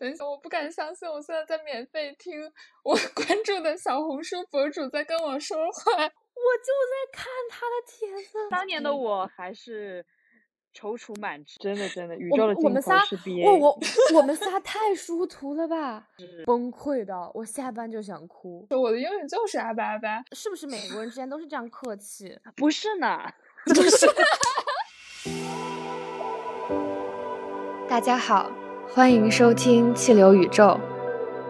等一下，我不敢相信，我现在在免费听我 关注的小红书博主在跟我说话。我就在看他的帖子。当年的我还是踌躇满志，真的真的，宇宙的我们仨。我我我们仨太殊途了吧，崩溃的，我下班就想哭。我的英语就是阿巴阿巴，是不是美国人之间都是这样客气？不是呢，不是。大家好，欢迎收听气流宇宙，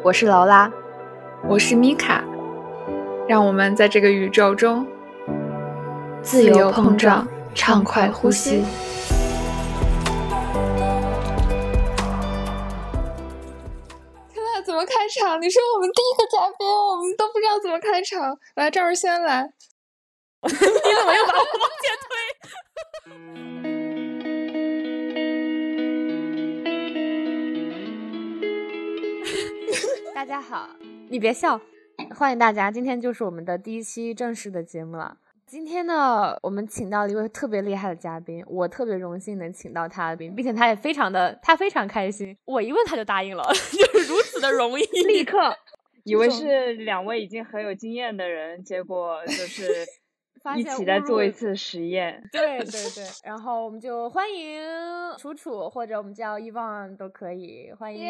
我是劳拉，我是米卡，让我们在这个宇宙中自由碰撞，畅快呼吸。现在怎么开场？你是我们第一个嘉宾，我们都不知道怎么开场。来，赵儿先来。你怎么又把我往前推？大家好，你别笑，欢迎大家，今天就是我们的第一期正式的节目了。今天呢，我们请到了一位特别厉害的嘉宾，我特别荣幸能请到他，并并且他也非常的，他非常开心，我一问他就答应了，就是如此的容易，立刻 以为是两位已经很有经验的人，结果就是。一起再做一次实验，对对 对，然后我们就欢迎楚楚，或者我们叫伊旺都可以，欢迎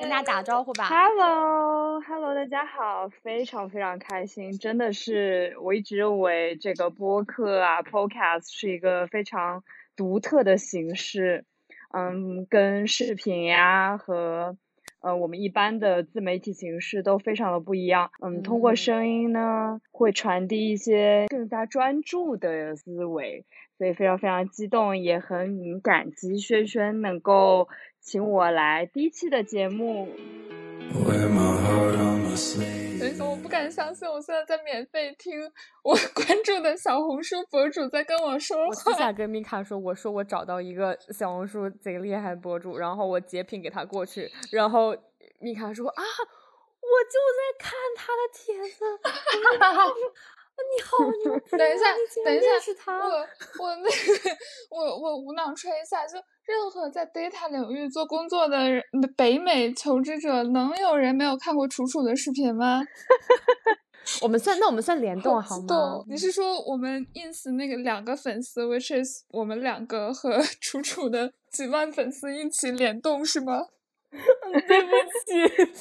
跟大家打个招呼吧。Hello，Hello，大家好，非常非常开心，真的是我一直认为这个播客啊，Podcast 是一个非常独特的形式，嗯，跟视频呀和。呃，我们一般的自媒体形式都非常的不一样。嗯，通过声音呢，会传递一些更加专注的思维，所以非常非常激动，也很感激轩轩能够请我来第一期的节目。等一下，我不敢相信，我现在在免费听我 关注的小红书博主在跟我说话。我私下跟米卡说，我说我找到一个小红书贼厉害博主，然后我截屏给他过去，然后米卡说啊，我就在看他的帖子。你好牛！等一下，等一下，是他。我我那个我我无脑吹一下，就任何在 data 领域做工作的北美求职者，能有人没有看过楚楚的视频吗？我们算那我们算联动好吗？你是说我们 ins 那个两个粉丝，which is 我们两个和楚楚的几万粉丝一起联动是吗？对不起，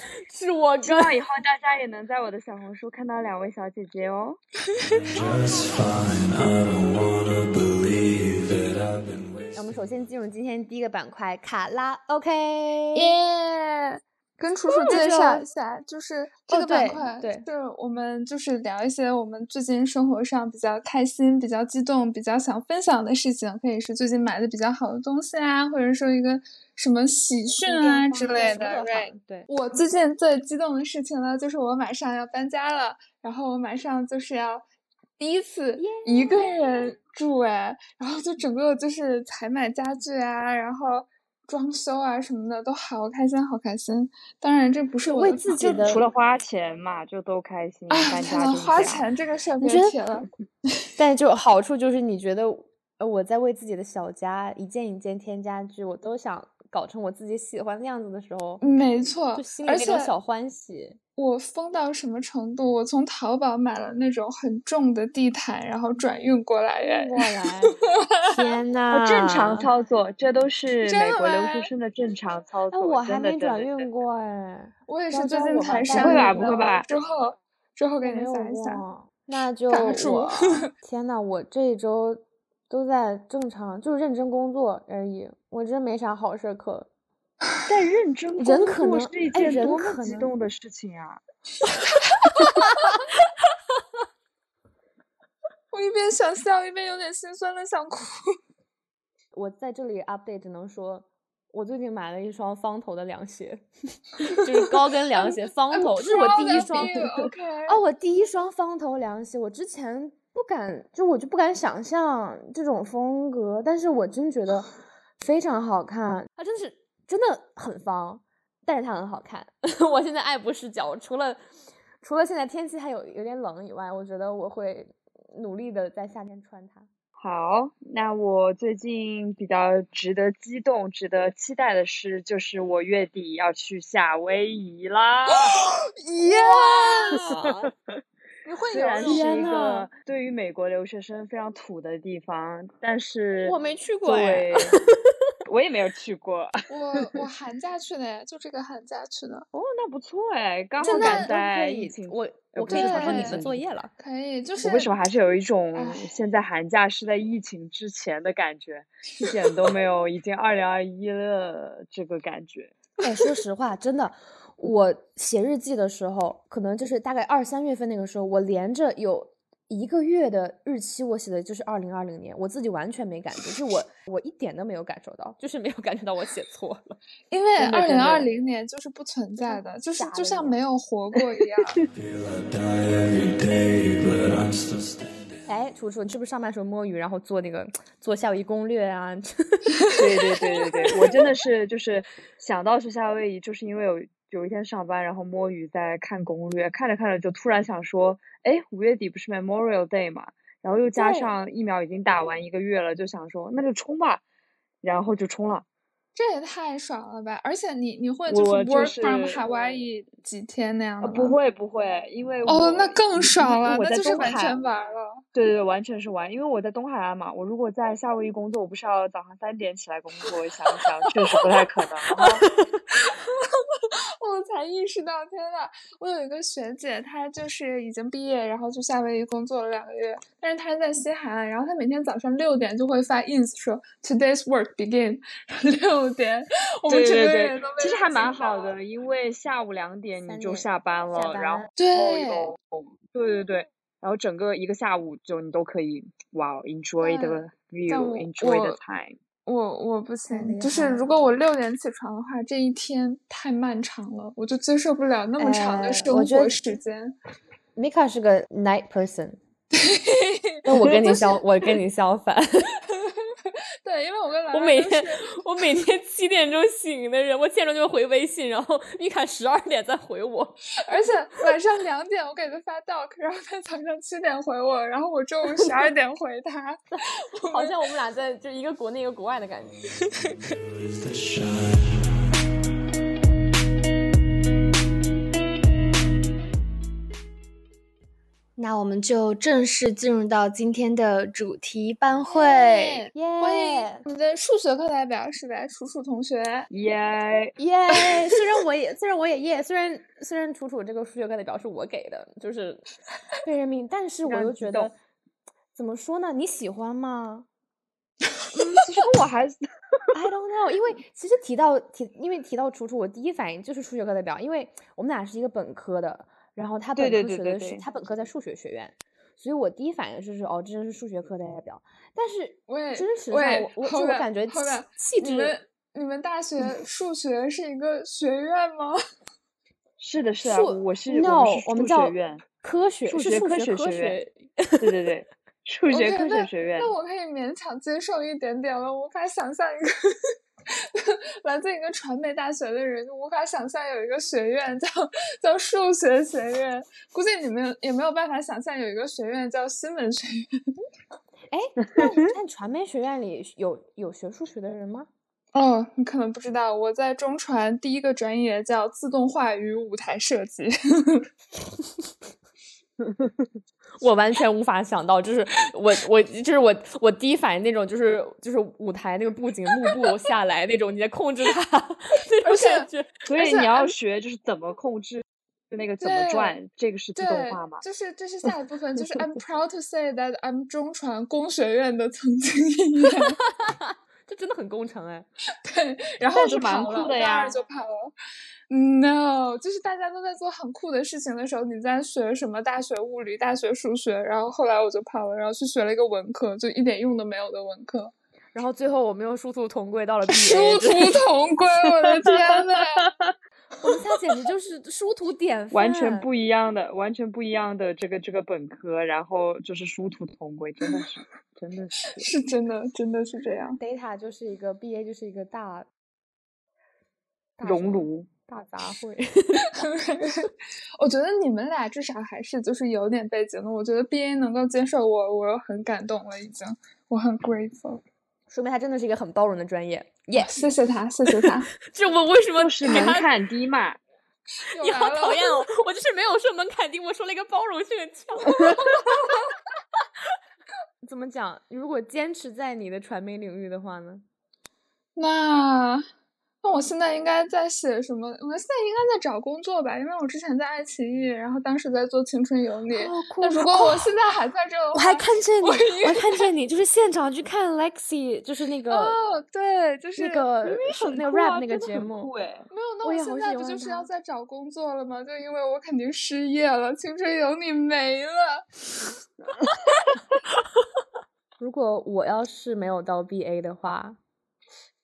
是我。希望以后大家也能在我的小红书看到两位小姐姐哦。那我们首先进入今天第一个板块卡拉 OK，耶！跟楚楚介绍一下，就是这个板块，对，是我们就是聊一些我们最近生活上比较开心、比较激动、比较想分享的事情，可以是最近买的比较好的东西啊，或者说一个。什么喜讯啊之类的，对对。我最近最激动的事情呢，就是我马上要搬家了，然后我马上就是要第一次一个人住哎，然后就整个就是采买家具啊，然后装修啊什么的都好开心，好开心。当然这不是我为自己的，除了花钱嘛，就都开心。搬家花钱这个事儿别提了。但就好处就是你觉得，呃，我在为自己的小家一件一件添家具，我都想。搞成我自己喜欢的样子的时候，没错，就心里那种小欢喜。我疯到什么程度？我从淘宝买了那种很重的地毯，然后转运过来耶！过来，天呐！正常操作，这都是美国留学生的正常操作。我还没转运过哎，我也是最近才上。不会吧？不会吧？之后之后给你发一下。那 就我 天呐，我这一周。都在正常，就是认真工作而已。我真没啥好事可。在认真工作是一件多么激动的事情啊！我一边想笑，一边有点心酸的想哭。我在这里 update，只能说，我最近买了一双方头的凉鞋，就是高跟凉鞋，方头，这是我第一双。哦，我第一双方头凉鞋，我之前。不敢，就我就不敢想象这种风格，但是我真觉得 非常好看。它真的是真的很方，但是它很好看。我现在爱不释脚，除了除了现在天气还有有点冷以外，我觉得我会努力的在夏天穿它。好，那我最近比较值得激动、值得期待的是，就是我月底要去夏威夷啦！耶！虽然是一个对于美国留学生非常土的地方，但是我没去过我也没有去过。我我寒假去的，就这个寒假去的。哦，那不错哎，刚好赶在疫情。我我可以传说你的作业了。可以，就是我为什么还是有一种现在寒假是在疫情之前的感觉，一点都没有已经二零二一了这个感觉。哎，说实话，真的。我写日记的时候，可能就是大概二三月份那个时候，我连着有一个月的日期，我写的就是二零二零年，我自己完全没感觉，就我我一点都没有感受到，就是没有感觉到我写错了，因为二零二零年就是不存在的，就是就像没有活过一样。哎，楚楚，你是不是上班时候摸鱼，然后做那个做夏威夷攻略啊？对对对对对，我真的是就是想到去夏威夷，就是因为有。有一天上班，然后摸鱼在看攻略，看着看着就突然想说，哎，五月底不是 Memorial Day 嘛，然后又加上疫苗已经打完一个月了，就想说那就冲吧，然后就冲了。这也太爽了吧！而且你你会就是 work from Hawaii 几天那样的吗？不会不会，因为哦那更爽了，那就是完全玩了。对对对，完全是玩，因为我在东海岸嘛。我如果在夏威夷工作，我不是要早上三点起来工作？想一想确实不太可能。我才意识到，天呐，我有一个学姐，她就是已经毕业，然后去夏威夷工作了两个月，但是她在西海岸，然后她每天早上六点就会发 ins 说 today's work begin 六点，我们整个人都其实还蛮好的，因为下午两点你就下班了，然后对，对对对，然后整个一个下午就你都可以哇，enjoy the view，enjoy the time。我我不行，就是如果我六点起床的话，这一天太漫长了，我就接受不了那么长的生活时间。Mika 是个 night person，那我跟你相，我跟你相反。对，因为我跟兰兰我每天我每天七点钟醒的人，我七点钟就回微信，然后米卡十二点再回我，而且晚上两点我给他发 doc，然后他早上七点回我，然后我中午十二点回他，好像我们俩在就一个国内一个国外的感觉。那我们就正式进入到今天的主题班会，欢迎我们的数学课代表是吧？楚楚同学，耶 耶！虽然我也虽然我也耶，虽然虽然楚楚这个数学课代表是我给的，就是被任命，但是我又觉得怎么说呢？你喜欢吗？其实我还 I don't know，因为其实提到提，因为提到楚楚，我第一反应就是数学课代表，因为我们俩是一个本科的。然后他本科学的是他本科在数学学院，所以我第一反应就是哦，这是数学课代表。但是真实上，我我就感觉气质。你们你们大学数学是一个学院吗？是的，是啊，我是 no，我们叫科学数学科学学院。对对对，数学科学学院。那我可以勉强接受一点点了，无法想象一个。来自一个传媒大学的人就无法想象有一个学院叫叫数学学院，估计你们也没有办法想象有一个学院叫新闻学院。哎，那传媒学院里有有学数学的人吗？哦，你可能不知道，我在中传第一个专业叫自动化与舞台设计。我完全无法想到，就是我我就是我我第一反应那种，就是就是舞台那个布景幕布下来那种，你在控制它，而且所以你要学就是怎么控制那个怎么转，这个是自动化吗？就是这是下一部分，就是 I'm proud to say that I'm 中传工学院的曾经一员，这真的很工程哎，对，然后就跑了，大二就跑了。No，就是大家都在做很酷的事情的时候，你在学什么大学物理、大学数学，然后后来我就跑了，然后去学了一个文科，就一点用都没有的文科，然后最后我们又殊途同归到了殊途同归，我的天呐！我们仨简直就是殊途典范，完全不一样的，完全不一样的这个这个本科，然后就是殊途同归，真的是，真的是，是真的，真的是这样。Data 就是一个 BA 就是一个大熔炉。大杂 烩，我觉得你们俩至少还是就是有点背景的。我觉得 B A 能够接受我，我很感动了，已经。我很 grateful，说明他真的是一个很包容的专业。耶，谢谢他，谢谢他。就我为什么是门槛低嘛？你好讨厌哦！我就是没有说门槛低，我说了一个包容性很强。怎么讲？如果坚持在你的传媒领域的话呢？那。那我现在应该在写什么？我现在应该在找工作吧，因为我之前在爱奇艺，然后当时在做《青春有你》。那如果我现在还在这，我还看见你，我还看见你，就是现场去看 Lexi，就是那个哦，对，就是那个那个 rap 那个节目。没有，那我现在不就是要在找工作了吗？就因为我肯定失业了，《青春有你》没了。如果我要是没有到 BA 的话，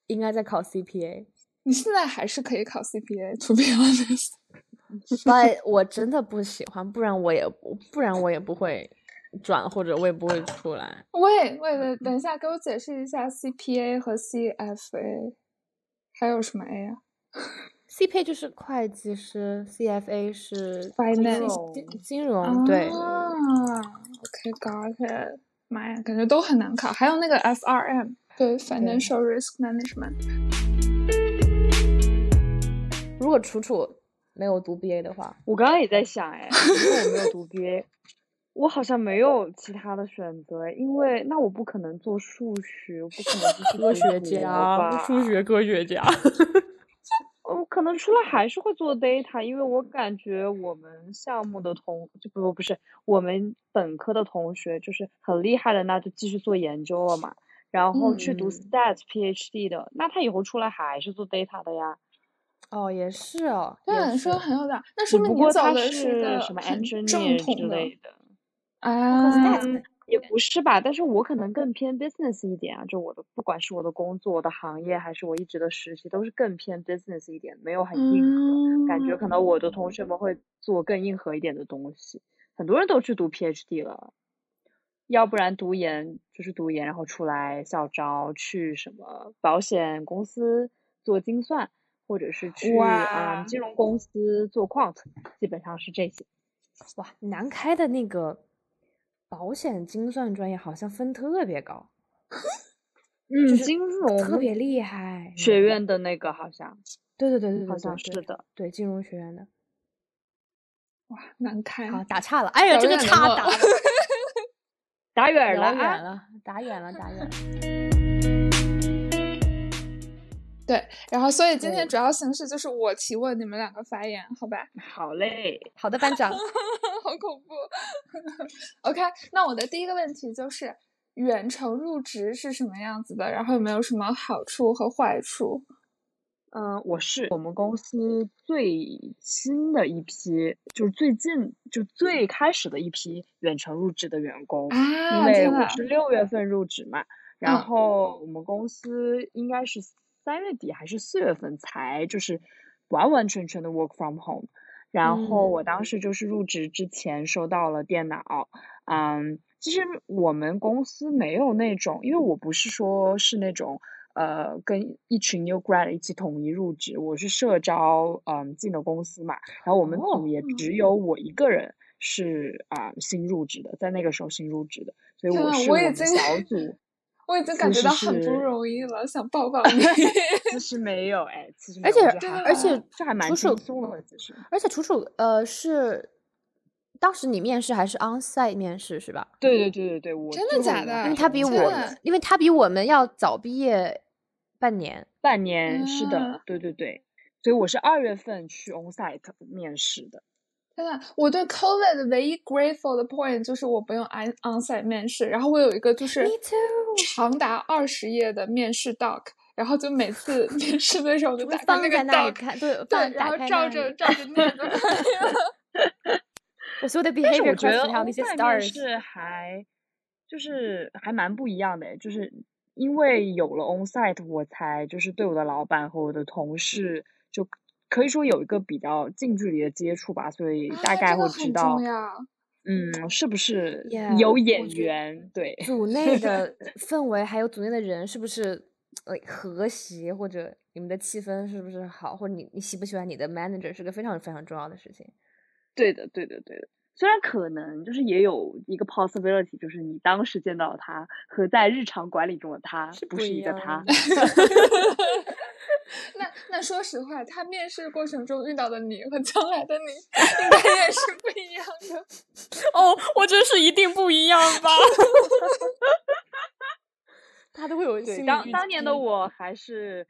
应该在考 CPA。你现在还是可以考 be honest。但 我真的不喜欢，不然我也不，不然我也不会转，或者我也不会出来。喂喂喂，等一下，给我解释一下 CPA 和 CFA，还有什么 A 啊？CPA 就是会计师，CFA 是 finance 金融，对。OK，got it。妈呀，感觉都很难考。还有那个 FRM，对，Financial Risk Management。如果楚楚没有读 BA 的话，我刚刚也在想，哎，如果我没有读 BA，我好像没有其他的选择，因为那我不可能做数学，我不可能是科学家，数学科学家。我 可能出来还是会做 data，因为我感觉我们项目的同就不不是我们本科的同学就是很厉害的，那就继续做研究了嘛，然后去读 stats PhD 的，那他以后出来还是做 data 的呀。哦，也是哦，对，说很有道那说明你走的是什么 engineer 之类的啊？也不是吧，但是我可能更偏 business 一点啊，就我的不管是我的工作、我的行业，还是我一直的实习，都是更偏 business 一点，没有很硬核。感觉可能我的同学们会做更硬核一点的东西。很多人都去读 PhD 了，要不然读研就是读研，然后出来校招去什么保险公司做精算。或者是去啊金融公司做 quant，基本上是这些。哇，南开的那个保险精算专业好像分特别高。嗯，金融特别厉害。学院的那个好像。对对对对对，好像是的。对金融学院的。哇，南开。好，打岔了。哎呀，这个岔打 打远了，打远了，打远了，打远了。对，然后所以今天主要形式就是我提问，你们两个发言，好吧？好嘞，好的，班长。好恐怖。OK，那我的第一个问题就是，远程入职是什么样子的？然后有没有什么好处和坏处？嗯，我是我们公司最新的一批，就是最近就最开始的一批远程入职的员工，因为我是六月份入职嘛，然后我们公司应该是。三月底还是四月份才就是完完全全的 work from home，然后我当时就是入职之前收到了电脑，嗯，其实我们公司没有那种，因为我不是说是那种呃跟一群 new grad 一起统一入职，我是社招嗯进的公司嘛，然后我们组也只有我一个人是啊新入职的，在那个时候新入职的，所以我是我们小组。我已经感觉到很不容易了，想抱抱你。其实没有哎，其实而且而且这还蛮轻松的，其实。而且楚楚呃是，当时你面试还是 onsite 面试是吧？对对对对对，我真的假的？因为他比我，因为他比我们要早毕业半年。半年是的，对对对，所以我是二月份去 onsite 面试的。天呐，我对 COVID 的唯一 grateful 的 point 就是我不用 on onsite 面试，然后我有一个就是长达二十页的面试 doc，然后就每次 面试的时候就打开那个 doc，对对，然后照着照着念就可以了。我所有的 behavior 觉得那些 stars 是还就是还蛮不一样的，就是因为有了 onsite，我才就是对我的老板和我的同事就。可以说有一个比较近距离的接触吧，所以大概会知道，嗯，是不是有眼缘？对，组内的 氛围还有组内的人是不是呃和谐，或者你们的气氛是不是好，或者你你喜不喜欢你的 manager 是个非常非常重要的事情。对的，对的，对的。虽然可能就是也有一个 possibility，就是你当时见到他和在日常管理中的他不是一个他。那那说实话，他面试过程中遇到的你和将来的你应该也是不一样的。哦，我觉得是一定不一样吧。他都会有当当年的我还是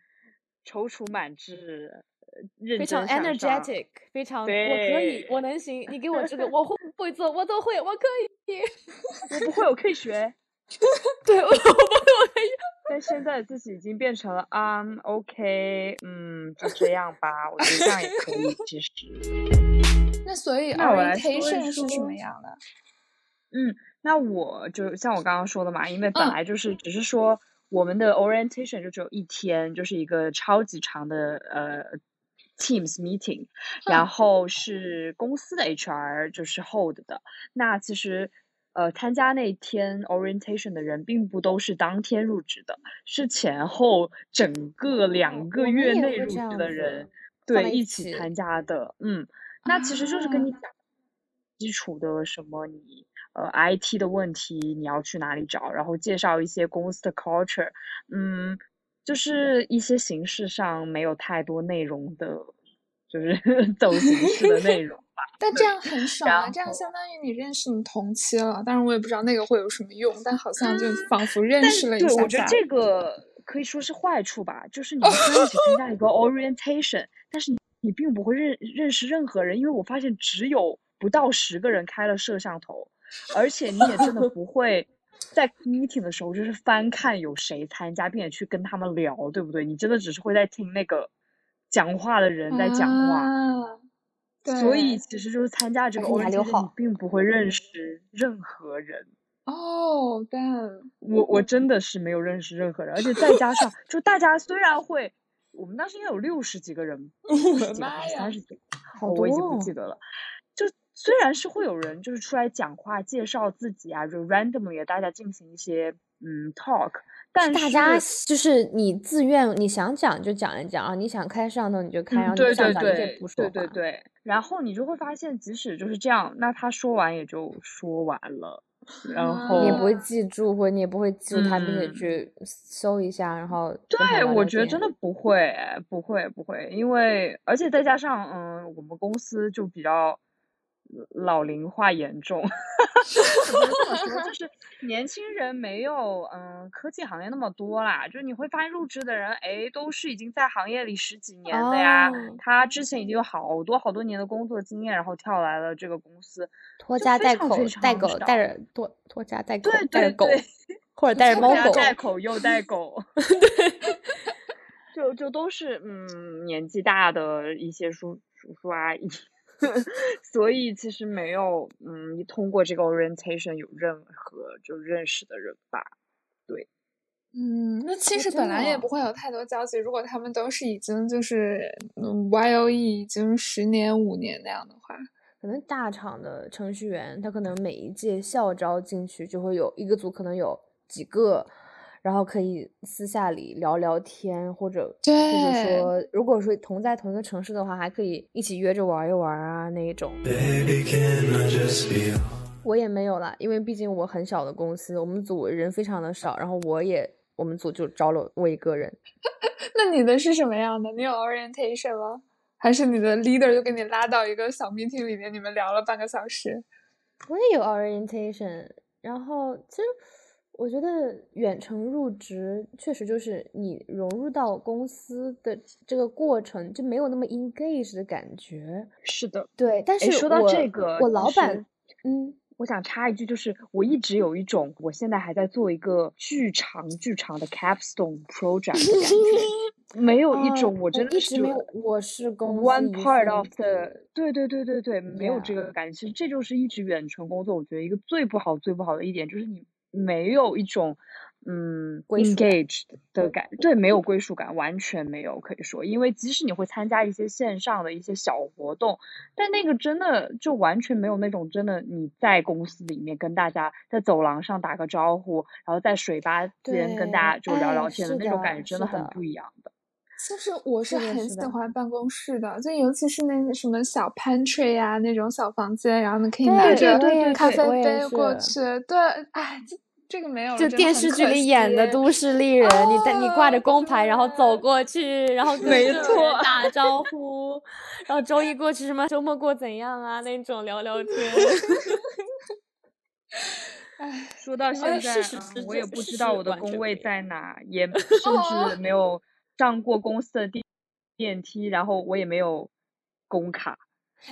踌躇满志。非常 energetic，非常我可以，我能行。你给我这个，我会不会做？我都会，我可以。我不会，我可以学。对，我不会，我可以。但现在自己已经变成了啊，OK，嗯，就这样吧。我觉得这样也可以，其实。那所以 orientation 是什么样的？嗯，那我就像我刚刚说的嘛，因为本来就是只是说我们的 orientation 就只有一天，就是一个超级长的呃。Teams meeting，然后是公司的 HR 就是 hold 的。那其实呃，参加那天 orientation 的人并不都是当天入职的，是前后整个两个月内入职的人，对，一起参加的。嗯，那其实就是跟你讲基础的什么你呃 IT 的问题你要去哪里找，然后介绍一些公司的 culture，嗯。就是一些形式上没有太多内容的，就是 走形式的内容吧。但这样很爽啊！这样相当于你认识你同期了。当然我也不知道那个会有什么用，但好像就仿佛认识了一下。对，我觉得这个可以说是坏处吧。就是你们一起参加一个 orientation，但是你并不会认认识任何人，因为我发现只有不到十个人开了摄像头，而且你也真的不会。在 meeting 的时候，就是翻看有谁参加，并且去跟他们聊，对不对？你真的只是会在听那个讲话的人在讲话，所以其实就是参加这个 o r 你并不会认识任何人。哦，但我我真的是没有认识任何人，而且再加上，就大家虽然会，我们当时应该有六十几个人，三十几，我已经不记得了。虽然是会有人就是出来讲话介绍自己啊，就 randomly 大家进行一些嗯 talk，但大家就是你自愿你想讲就讲一讲啊，你想开摄像头你就开，然后你想讲也不说对对对，然后你就会发现，即使就是这样，那他说完也就说完了，然后你也不会记住，或者你也不会记住他，并且去搜一下，然后对，我觉得真的。不会，不会，不会，因为而且再加上嗯，我们公司就比较。老龄化严重，怎么说？就 是年轻人没有嗯科技行业那么多啦。就是你会发现入职的人，哎，都是已经在行业里十几年的呀。他之前已经有好多好多年的工作经验，然后跳来了这个公司，拖家带口带狗 带着拖拖家带狗带着狗，或者带着猫狗带口又带狗，就就都是嗯年纪大的一些叔叔叔阿姨。所以其实没有，嗯，你通过这个 orientation 有任何就认识的人吧？对，嗯，那其实本来也不会有太多交集。如果他们都是已经就是 Y O E 已经十年五年那样的话，可能大厂的程序员他可能每一届校招进去就会有一个组，可能有几个。然后可以私下里聊聊天，或者或者说，如果说同在同一个城市的话，还可以一起约着玩一玩啊那一种。我也没有啦，因为毕竟我很小的公司，我们组人非常的少，然后我也我们组就招了我一个人。那你的是什么样的？你有 orientation 吗？还是你的 leader 就给你拉到一个小 meeting 里面，你们聊了半个小时？我也有 orientation，然后其实。我觉得远程入职确实就是你融入到公司的这个过程就没有那么 engage 的感觉。是的，对。但是说到这个，我老板，嗯，我想插一句，就是我一直有一种我现在还在做一个巨长巨长的 capstone project 的感觉，没有一种我真的是没有，我是公 one part of the，对对对对对，没有这个感觉。其实这就是一直远程工作，我觉得一个最不好最不好的一点就是你。没有一种嗯 engaged 的感，对，没有归属感，完全没有可以说，因为即使你会参加一些线上的一些小活动，但那个真的就完全没有那种真的你在公司里面跟大家在走廊上打个招呼，然后在水吧间跟大家就聊聊天的那种感觉，真的很不一样的。其实我是很喜欢办公室的，就尤其是那个什么小 pantry 啊，那种小房间，然后你可以拿着咖啡杯过去。对，哎，这这个没有，就电视剧里演的都市丽人，你带你挂着工牌，然后走过去，然后跟人打招 呼，然后周一过去什么周末过怎样啊那种聊聊天。哎，说到现在，我也不知道我的工位在哪，也甚至没有。上过公司的电电梯，然后我也没有工卡。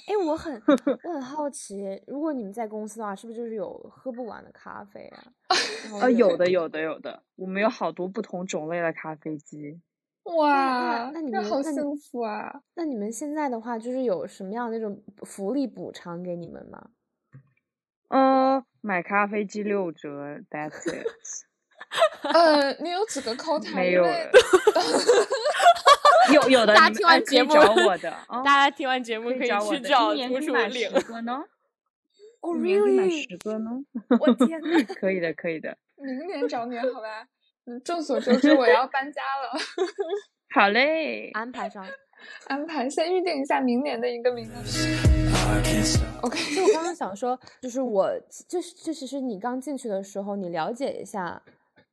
哎，我很 我很好奇，如果你们在公司的话，是不是就是有喝不完的咖啡啊？啊，有的，有的，有的。我们有好多不同种类的咖啡机。哇，那你们好幸福啊！那你们现在的话，就是有什么样的那种福利补偿给你们吗？嗯，买咖啡机六折，That's it。呃，你有几个扣台？没 有，有有的。大家听完节目找我的，大家听完节目可以去找图书领。十个呢？哦，really？买十个呢？我天呐！可以的，可以的。明年找你好吧？嗯，众所周知，我要搬家了。好嘞，安排上，安排先预定一下明年的一个名额。OK，就我刚刚想说，就是我，就是就其实你刚进去的时候，你了解一下。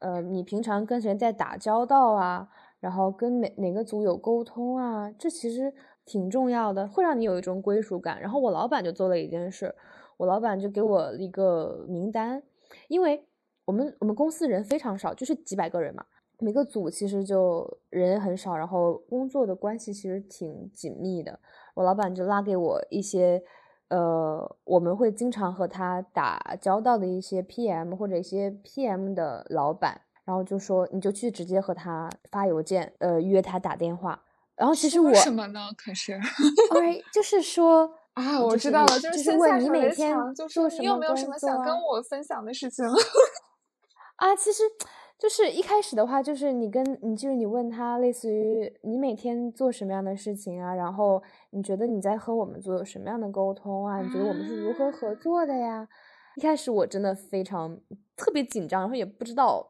呃，你平常跟谁在打交道啊？然后跟哪哪个组有沟通啊？这其实挺重要的，会让你有一种归属感。然后我老板就做了一件事，我老板就给我一个名单，因为我们我们公司人非常少，就是几百个人嘛，每个组其实就人很少，然后工作的关系其实挺紧密的。我老板就拉给我一些。呃，我们会经常和他打交道的一些 PM 或者一些 PM 的老板，然后就说你就去直接和他发邮件，呃，约他打电话。然后其实我什么呢？可是，OK，就是说 啊，我知道了，就是问你每天做什么你有没有什么想跟我分享的事情？啊，其实。就是一开始的话，就是你跟你就是你问他，类似于你每天做什么样的事情啊？然后你觉得你在和我们做什么样的沟通啊？你觉得我们是如何合作的呀？一开始我真的非常特别紧张，然后也不知道。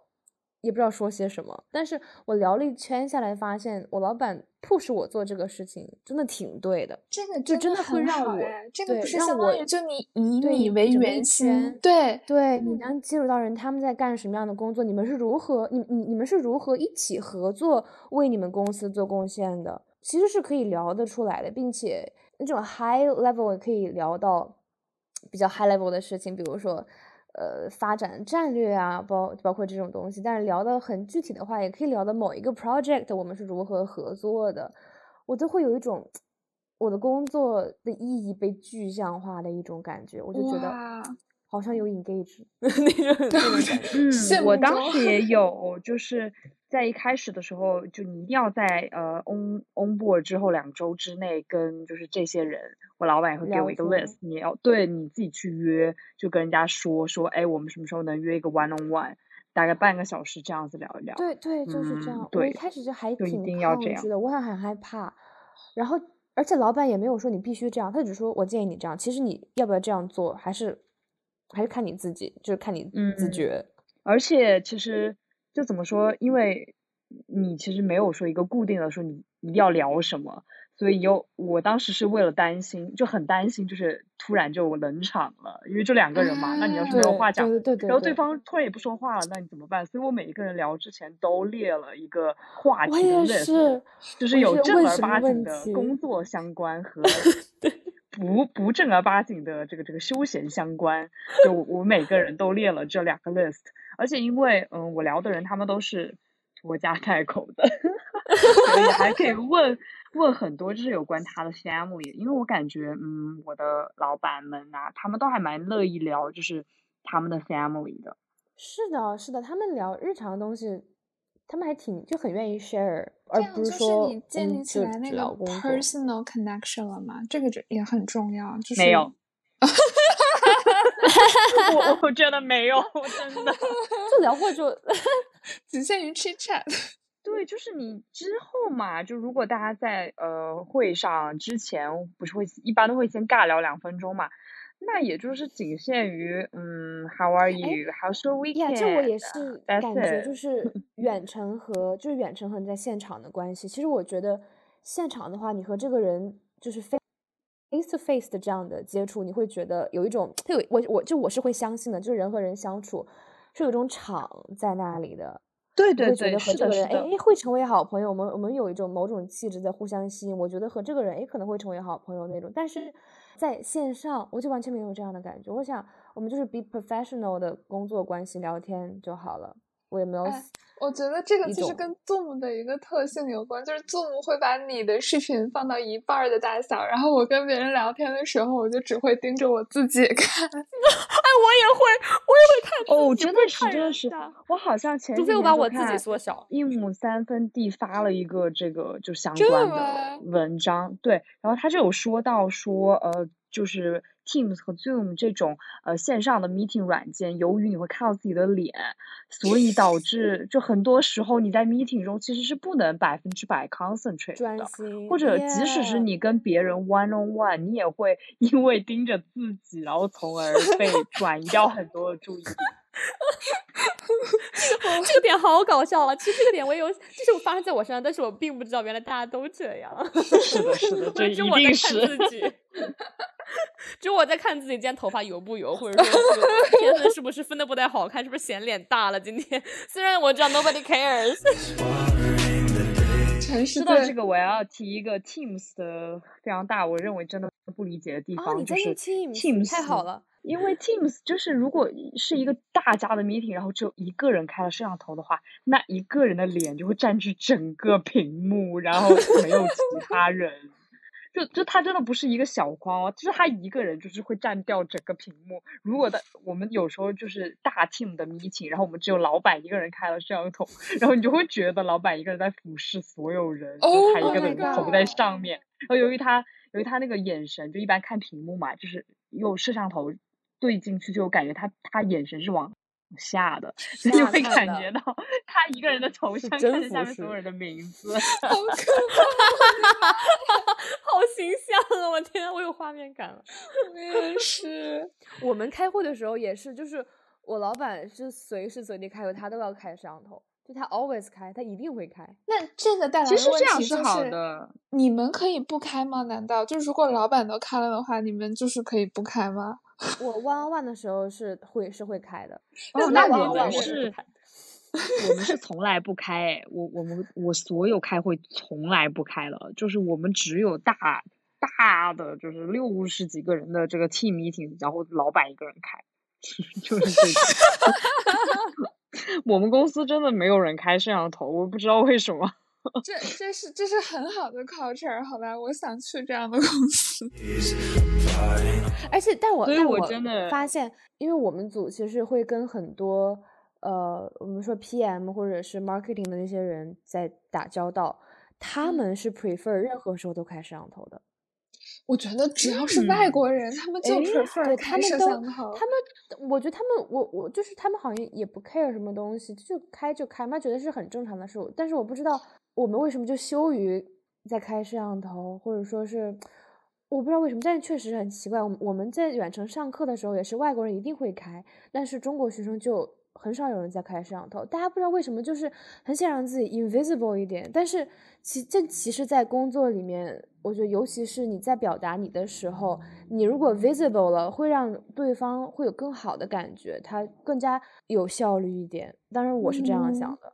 也不知道说些什么，但是我聊了一圈下来，发现我老板 push 我做这个事情真的挺对的。这个就真的会让我，这个不是相当于就你以你为圆心，对对，你能接触到人他们在干什么样的工作，你们是如何，你你你们是如何一起合作为你们公司做贡献的，其实是可以聊得出来的，并且那种 high level 也可以聊到比较 high level 的事情，比如说。呃，发展战略啊，包包括这种东西，但是聊的很具体的话，也可以聊到某一个 project，我们是如何合作的，我就会有一种我的工作的意义被具象化的一种感觉，我就觉得好像有 engage 那种感觉。嗯，我当时也有，就是在一开始的时候，就你一定要在呃 on on board 之后两周之内跟就是这些人。我老板也会给我一个 list，你要对你自己去约，就跟人家说说，哎，我们什么时候能约一个 one on one，大概半个小时这样子聊一聊。对对，就是这样。我一开始就还挺抗拒的，我还很害怕。然后，而且老板也没有说你必须这样，他只说我建议你这样。其实你要不要这样做，还是还是看你自己，就是看你自觉。而且其实就怎么说，因为你其实没有说一个固定的说你一定要聊什么。所以有，我当时是为了担心，就很担心，就是突然就冷场了，因为就两个人嘛，那你要是没有话讲，然后对方突然也不说话了，那你怎么办？所以我每一个人聊之前都列了一个话题的 list，就是有正儿八经的工作相关和 不不正儿八经的这个这个休闲相关，就我每个人都列了这两个 list，而且因为嗯我聊的人他们都是拖家带口的，所以还可以问。问很多就是有关他的 family，因为我感觉，嗯，我的老板们呐，他们都还蛮乐意聊，就是他们的 family 的。是的，是的，他们聊日常的东西，他们还挺就很愿意 share，而不是说你建立起来那个 personal connection 了嘛，这个就也很重要。就是没有，我我觉得没有，真的 就聊过就 仅限于 chit chat。对，就是你之后嘛，就如果大家在呃会上之前不是会一般都会先尬聊两分钟嘛，那也就是仅限于嗯，How are you？How's your weekend？这我也是感觉就是 远程和就是远程和你在现场的关系。其实我觉得现场的话，你和这个人就是非 face to face 的这样的接触，你会觉得有一种，有我我就我是会相信的，就是人和人相处是有一种场在那里的。对对对，和这个人哎会成为好朋友。我们我们有一种某种气质在互相吸引。我觉得和这个人哎可能会成为好朋友那种。但是在线上我就完全没有这样的感觉。我想我们就是 be professional 的工作关系聊天就好了。我也没有。我觉得这个其实跟 Zoom 的一个特性有关，就是 Zoom 会把你的视频放到一半的大小，然后我跟别人聊天的时候，我就只会盯着我自己看。哎，我也会，我也会看。哦，真的是，真的是。我好像前除非我把我自己缩小。一亩三分地发了一个这个就相关的文章，对，然后他就有说到说，呃，就是。Teams 和 Zoom 这种呃线上的 meeting 软件，由于你会看到自己的脸，所以导致 就很多时候你在 meeting 中其实是不能百分之百 concentrate 的，或者即使是你跟别人 one on one，你也会因为盯着自己，然后从而被转移掉很多的注意力。这个点好搞笑啊！其实这个点我也有，就是我发生在我身上，但是我并不知道原来大家都这样。是的，是的，这一定是。只有我在看自己今天头发油不油，或者说天分是不是分的不太好看，是不是显脸大了？今天虽然我知道 nobody cares。说到这个，我要提一个 Teams 的非常大，我认为真的不理解的地方，就是 Teams 太好了。因为 Teams 就是如果是一个大家的 meeting，然后只有一个人开了摄像头的话，那一个人的脸就会占据整个屏幕，然后没有其他人。就就他真的不是一个小框哦，就是他一个人就是会占掉整个屏幕。如果的我们有时候就是大 team 的 meeting，然后我们只有老板一个人开了摄像头，然后你就会觉得老板一个人在俯视所有人，就他一个人头在上面。然后由于他由于他那个眼神，就一般看屏幕嘛，就是用摄像头对进去，就感觉他他眼神是往。下的，你会感觉到他一个人的头像，看着下面所有人的名字，好可怕，好形象啊！我天，我有画面感了。我也是。我们开会的时候也是，就是我老板是随时随地开会，他都要开摄像头，就他 always 开，他一定会开。那这个带来的问题就是，你们可以不开吗？难道就是如果老板都开了的话，你们就是可以不开吗？我 one one 的时候是会是会开的，哦那我们是，我们是从来不开，我我们我所有开会从来不开了，就是我们只有大大的就是六十几个人的这个 team meeting，然后老板一个人开，就是这个。我们公司真的没有人开摄像头，我不知道为什么。这这是这是很好的 culture，好吧？我想去这样的公司。而且，但我但我真的发现，因为我们组其实会跟很多呃，我们说 PM 或者是 marketing 的那些人在打交道，他们是 prefer 任何时候都开摄像头的。我觉得只要是外国人，他们就 prefer 开摄像头。他们，我觉得他们，我我就是他们好像也不 care 什么东西，就开就开嘛，觉得是很正常的事。但是我不知道。我们为什么就羞于在开摄像头，或者说是我不知道为什么，但是确实很奇怪。我我们在远程上课的时候，也是外国人一定会开，但是中国学生就很少有人在开摄像头。大家不知道为什么，就是很想让自己 invisible 一点。但是其这其实，在工作里面，我觉得尤其是你在表达你的时候，你如果 visible 了，会让对方会有更好的感觉，他更加有效率一点。当然，我是这样想的。嗯，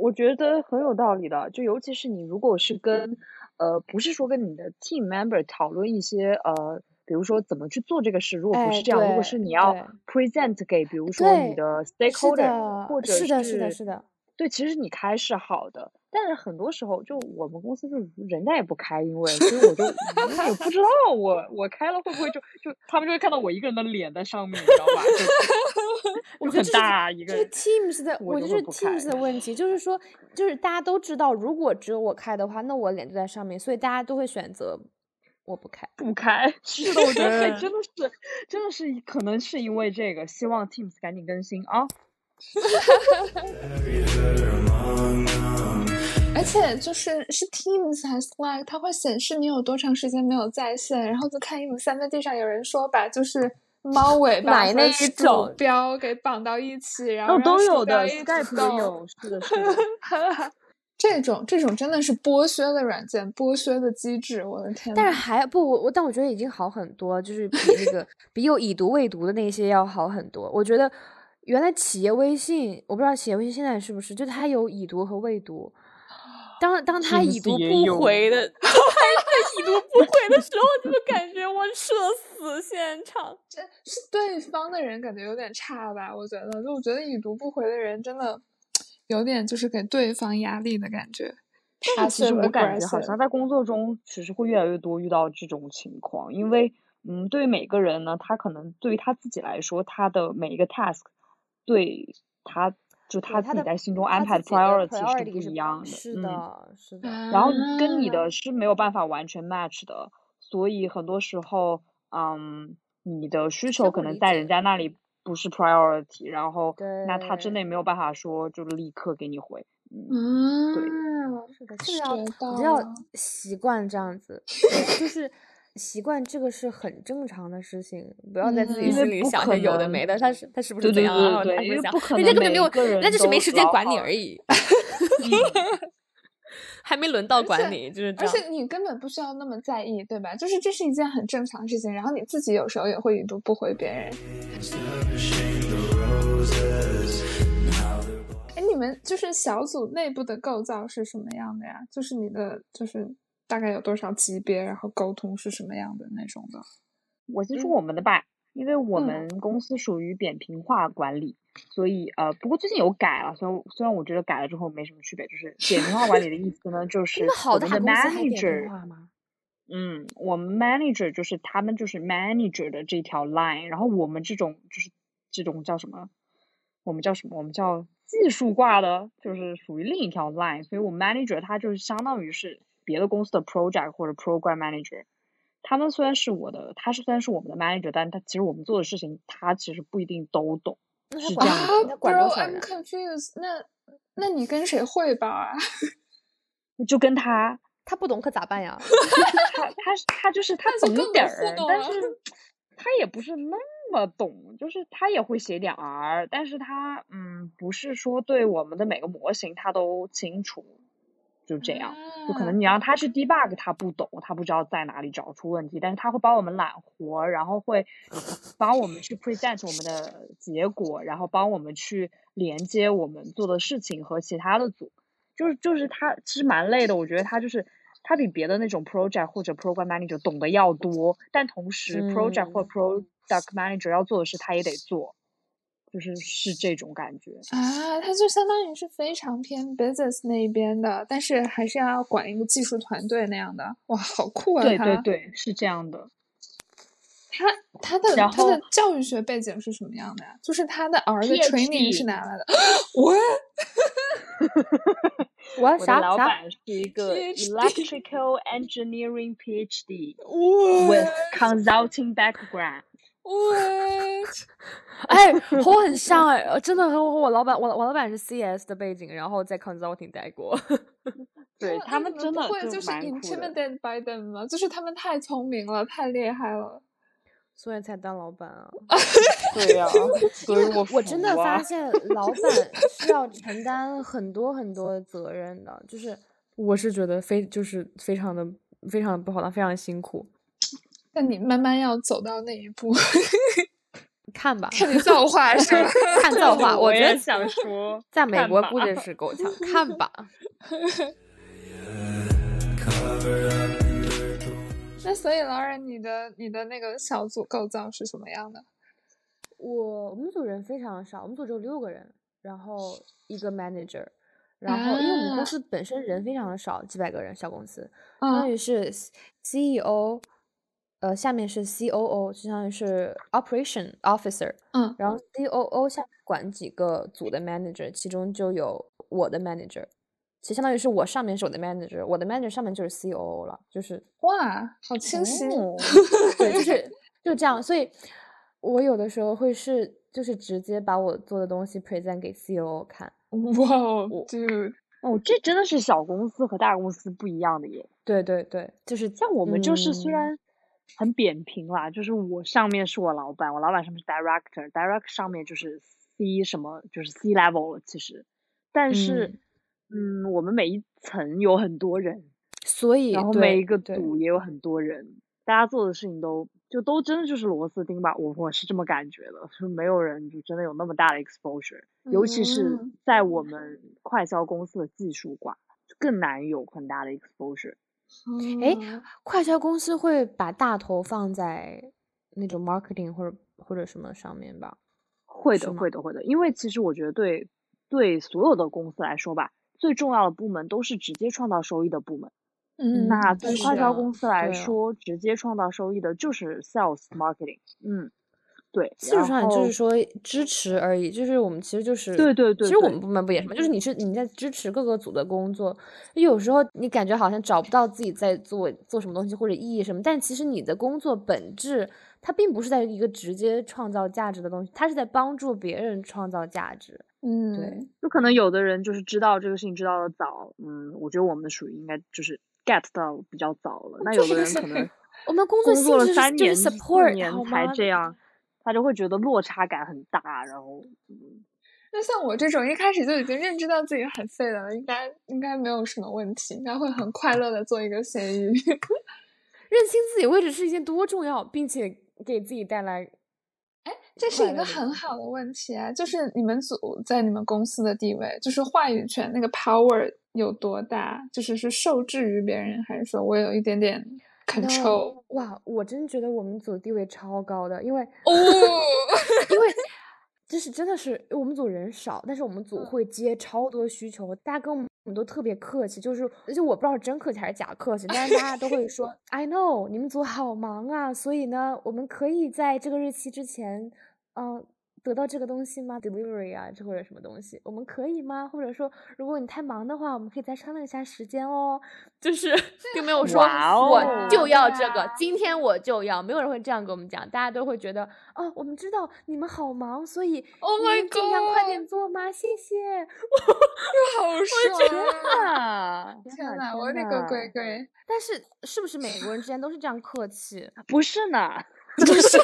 我觉得很有道理的，就尤其是你如果是跟，呃，不是说跟你的 team member 讨论一些，呃，比如说怎么去做这个事，如果不是这样，如果是你要 present 给，比如说你的 stakeholder，或者是的，是的，是的。对，其实你开是好的，但是很多时候就我们公司就人家也不开，因为所以我就也不知道我我开了会不会就就他们就会看到我一个人的脸在上面，你知道吧？就 很大一个。这是 Teams 的，我就是 Teams 的问题，就是说，就是大家都知道，如果只有我开的话，那我脸就在上面，所以大家都会选择我不开，不开。是的，我觉得真的是，真的是可能是因为这个，希望 Teams 赶紧更新啊。而且就是是 Teams 还是 Slack，它会显示你有多长时间没有在线，然后就看一亩三分地上有人说把就是猫尾巴那一种标给绑到一起，然后都有的，Skype 也有，是的，是的。这种这种真的是剥削的软件，剥削的机制，我的天！但是还不我我，但我觉得已经好很多，就是比那个比有已读未读的那些要好很多。我觉得原来企业微信，我不知道企业微信现在是不是，就它有已读和未读。当当他已读不回的，当他已读不回的时候，就感觉我社死现场。这是对方的人感觉有点差吧？我觉得，就我觉得已读不回的人真的。有点就是给对方压力的感觉。他其实我感觉好像在工作中，其实会越来越多遇到这种情况。因为，嗯，对于每个人呢，他可能对于他自己来说，他的每一个 task，对他就他自己在心中安排的 priority 是不一样的。是的，是的。然后跟你的是没有办法完全 match 的，所以很多时候，嗯，你的需求可能在人家那里。不是 priority，然后那他真的也没有办法说就立刻给你回，嗯，对，是的，是要你要习惯这样子，就是习惯这个是很正常的事情，不要在自己心里想着有的没的，他是他是不是怎样啊？对对对，不可能，人家根本没有，人家就是没时间管你而已。还没轮到管你，就是而且你根本不需要那么在意，对吧？就是这是一件很正常的事情，然后你自己有时候也会已读不回别人。哎，你们就是小组内部的构造是什么样的呀？就是你的就是大概有多少级别，然后沟通是什么样的那种的？我先说我们的吧。因为我们公司属于扁平化管理，所以呃，不过最近有改了，虽然虽然我觉得改了之后没什么区别，就是扁平化管理的意思呢，就是我们的 manager，嗯，我们 manager 就是他们就是 manager 的这条 line，然后我们这种就是这种叫什么？我们叫什么？我们叫技术挂的，就是属于另一条 line，所以我们 manager 他就是相当于是别的公司的 project 或者 program manager。他们虽然是我的，他是虽然是我们的 manager，但他其实我们做的事情，他其实不一定都懂。是这样的。Bro, I'm confused。那那你跟谁汇报啊？就跟他。他不懂可咋办呀？他他他就是他懂点儿，但是他也不是那么懂，就是他也会写点 R，但是他嗯，不是说对我们的每个模型他都清楚。就这样，就可能你让他去 debug，他不懂，他不知道在哪里找出问题，但是他会帮我们揽活，然后会帮我们去 present 我们的结果，然后帮我们去连接我们做的事情和其他的组，就是就是他其实蛮累的，我觉得他就是他比别的那种 project 或者 program manager 懂得要多，但同时 project 或 product manager 要做的事他也得做。就是是这种感觉啊，他就相当于是非常偏 business 那一边的，但是还是要管一个技术团队那样的，哇，好酷啊！对对对，是这样的。他他的他的教育学背景是什么样的呀？就是他的儿子 training 是哪来的？我 我啥老板是一个 electrical engineering PhD，with consulting background。What？哎，和我很像哎，真的和我我老板，我我老板是 CS 的背景，然后在 consulting 待过。对他们真的会就是 intimidated by them 吗？就是他们太聪明了，太厉害了，所以才当老板啊。对呀，所以我我真的发现老板需要承担很多很多责任的，就是我是觉得非就是非常的非常的不好当，非常辛苦。但你慢慢要走到那一步，看吧，看你造化是吧？看造化，我觉得想说，在美国估计是够呛，看吧。那所以，Lauren，你的你的那个小组构造是什么样的？我我们组人非常少，我们组只有六个人，然后一个 manager，然后因为我们公司本身人非常的少，几百个人小公司，相当于是 CEO。呃，下面是 C O O，相当于是 Operation Officer，嗯，然后 C O O 下管几个组的 Manager，其中就有我的 Manager，其实相当于是我上面是我的 Manager，我的 Manager 上面就是 C O O 了，就是哇，好清晰，哦 对，就是就这样，所以我有的时候会是就是直接把我做的东西 present 给 C O O 看，哇哦，就哦，这真的是小公司和大公司不一样的耶，对对对，就是像我们就是虽然。很扁平啦，就是我上面是我老板，我老板上面是 director，direct 上面就是 C 什么，就是 C level 了。其实，但是，嗯，我们每一层有很多人，所以然后每一个组也有很多人，大家做的事情都就都真的就是螺丝钉吧，我我是这么感觉的，就没有人就真的有那么大的 exposure，尤其是在我们快销公司的技术挂，更难有很大的 exposure。哎，快销公司会把大头放在那种 marketing 或者或者什么上面吧？会的，会的，会的。因为其实我觉得，对对所有的公司来说吧，最重要的部门都是直接创造收益的部门。嗯，那对快销公司来说，直接创造收益的就是 sales marketing。嗯。对，技术上就是说支持而已，就是我们其实就是对对对，其实我们部门不也是吗？就是你是你在支持各个组的工作，有时候你感觉好像找不到自己在做做什么东西或者意义什么，但其实你的工作本质它并不是在一个直接创造价值的东西，它是在帮助别人创造价值。嗯，对，就可能有的人就是知道这个事情知道的早，嗯，我觉得我们属于应该就是 get 到比较早了，那有的人可能我们工作作了三年四年才这样。他就会觉得落差感很大，然后，那像我这种一开始就已经认知到自己很废的了，应该应该没有什么问题，应该会很快乐的做一个咸鱼。认清自己位置是一件多重要，并且给自己带来，哎，这是一个很好的问题啊！就是你们组在你们公司的地位，就是话语权那个 power 有多大？就是是受制于别人，还是说我有一点点？control 哇，我真觉得我们组地位超高的，因为哦，因为 就是真的是我们组人少，但是我们组会接超多需求，大家跟我们都特别客气，就是而且我不知道是真客气还是假客气，但是大家都会说 I know 你们组好忙啊，所以呢，我们可以在这个日期之前，嗯。得到这个东西吗？delivery 啊，这或者什么东西，我们可以吗？或者说，如果你太忙的话，我们可以再商量一下时间哦。就是并没有说我就要这个，今天我就要，没有人会这样跟我们讲，大家都会觉得哦，我们知道你们好忙，所以 Oh my God，尽量快点做吗？谢谢。好爽啊！天哪，我的个乖乖！但是是不是美国人之间都是这样客气？不是呢，不是。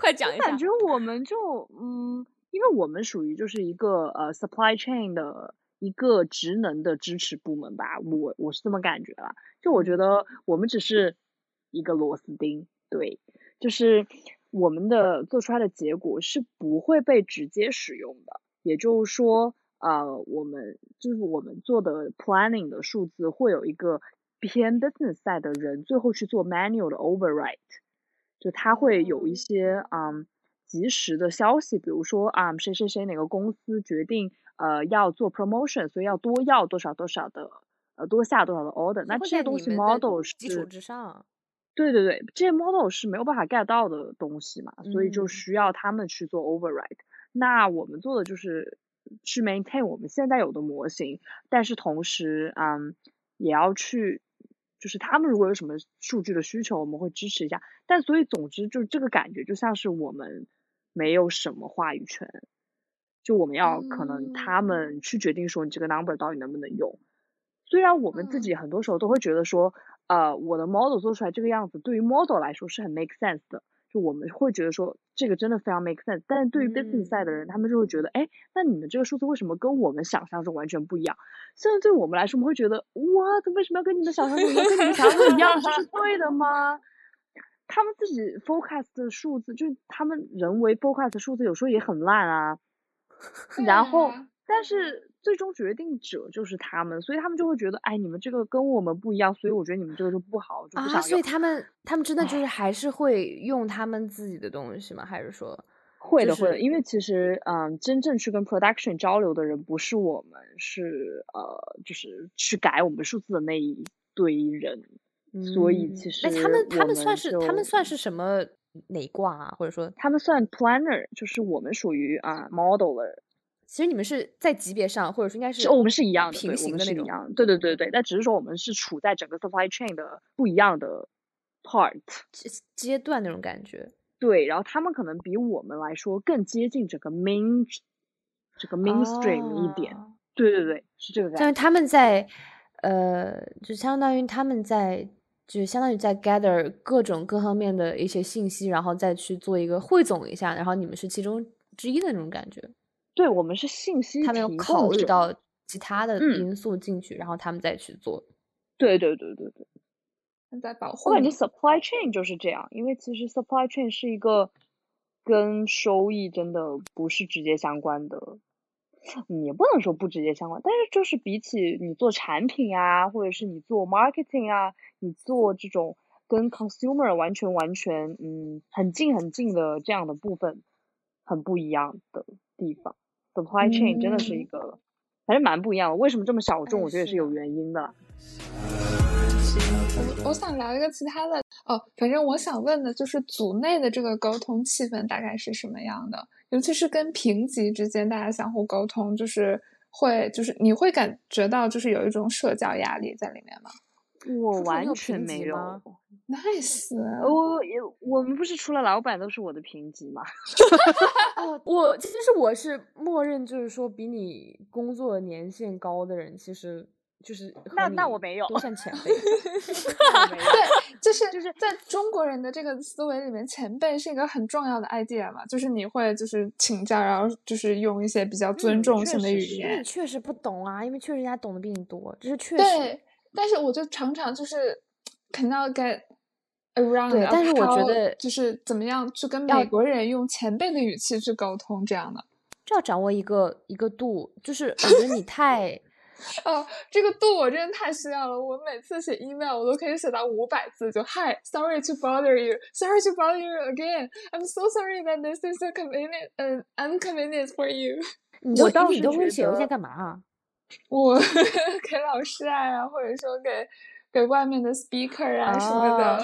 快讲一下，感觉我们就嗯，因为我们属于就是一个呃 supply chain 的一个职能的支持部门吧，我我是这么感觉啦。就我觉得我们只是一个螺丝钉，对，就是我们的做出来的结果是不会被直接使用的。也就是说，呃，我们就是我们做的 planning 的数字会有一个偏 business side 的人最后去做 manual 的 overwrite。就他会有一些嗯及时的消息，比如说啊谁谁谁哪个公司决定呃要做 promotion，所以要多要多少多少的呃多下多少的 order，那这些东西 model 是基础之上，对对对，这些 model 是没有办法 get 到的东西嘛，所以就需要他们去做 override。那我们做的就是去 maintain 我们现在有的模型，但是同时嗯也要去。就是他们如果有什么数据的需求，我们会支持一下。但所以总之，就这个感觉就像是我们没有什么话语权，就我们要可能他们去决定说你这个 number 到底能不能用。虽然我们自己很多时候都会觉得说，呃，我的 model 做出来这个样子，对于 model 来说是很 make sense 的。就我们会觉得说这个真的非常 make sense，但是对于 business side 的人，他们就会觉得，哎，那你们这个数字为什么跟我们想象中完全不一样？甚至对我们来说，我们会觉得，哇，他为什么要跟你们想象中跟你们想象中一样？这是对的吗？他们自己 forecast 的数字，就他们人为 forecast 的数字有时候也很烂啊。然后，但是。最终决定者就是他们，所以他们就会觉得，哎，你们这个跟我们不一样，所以我觉得你们这个就不好，就不想啊，所以他们他们真的就是还是会用他们自己的东西吗？还是说会的会的？因为其实嗯，真正去跟 production 交流的人不是我们，是呃，就是去改我们数字的那一堆人，所以其实那他们他们算是他们算是什么哪挂啊？或者说他们算 planner，就是我们属于啊 modeler。其实你们是在级别上，或者说应该是我们是一样的，平行的那种。对对对对，但只是说我们是处在整个 supply chain 的不一样的 part 阶段那种感觉。对，然后他们可能比我们来说更接近整个 main 这个 mainstream 一点。对对对，是这个感觉。但是他们在呃，就相当于他们在就是相当于在 gather 各种各方面的一些信息，然后再去做一个汇总一下，然后你们是其中之一的那种感觉。对，我们是信息，他们有考虑到其他的因素进去，然后他们再去做。对对对对对。在保护。我感觉 supply chain 就是这样，因为其实 supply chain 是一个跟收益真的不是直接相关的。也不能说不直接相关，但是就是比起你做产品啊，或者是你做 marketing 啊，你做这种跟 consumer 完全完全嗯很近很近的这样的部分，很不一样的地方。Supply chain 真的是一个，还是蛮不一样的。为什么这么小众？我觉得也是有原因的。我我想聊一个其他的哦，反正我想问的就是组内的这个沟通气氛大概是什么样的？尤其是跟平级之间，大家相互沟通，就是会，就是你会感觉到，就是有一种社交压力在里面吗？我完全没有。Nice，我也我们不是除了老板都是我的评级吗？哦，我其实我是默认，就是说比你工作年限高的人，其实。就是那那我没有都算前辈，对，就是就是在中国人的这个思维里面，前辈是一个很重要的 idea 嘛，就是你会就是请教，然后就是用一些比较尊重性的语言。你确实不懂啊，因为确实人家懂得比你多，这是确实。对，但是我就常常就是肯定要 get around，对，但是我觉得就是怎么样去跟美国人用前辈的语气去沟通这样的，就要掌握一个一个度，就是我觉得你太。哦，这个度我真的太需要了。我每次写 email，我都可以写到五百字，就 Hi，sorry to bother you，sorry to bother you again，I'm so sorry that this is a convenient and inconvenience for you。你我当时都会写邮件干嘛？我给老师啊，或者说给给外面的 speaker 啊什么的。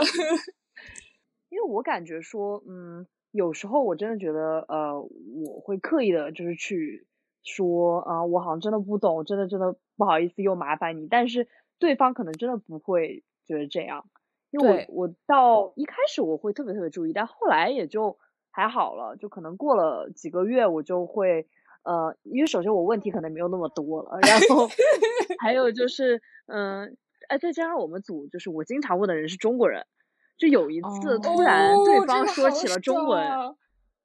因为我感觉说，嗯，有时候我真的觉得，呃，我会刻意的，就是去。说啊，我好像真的不懂，真的真的不好意思又麻烦你。但是对方可能真的不会觉得这样，因为我我到一开始我会特别特别注意，但后来也就还好了。就可能过了几个月，我就会呃，因为首先我问题可能没有那么多了，然后 还有就是嗯，哎，再加上我们组就是我经常问的人是中国人，就有一次突然对方说起了中文。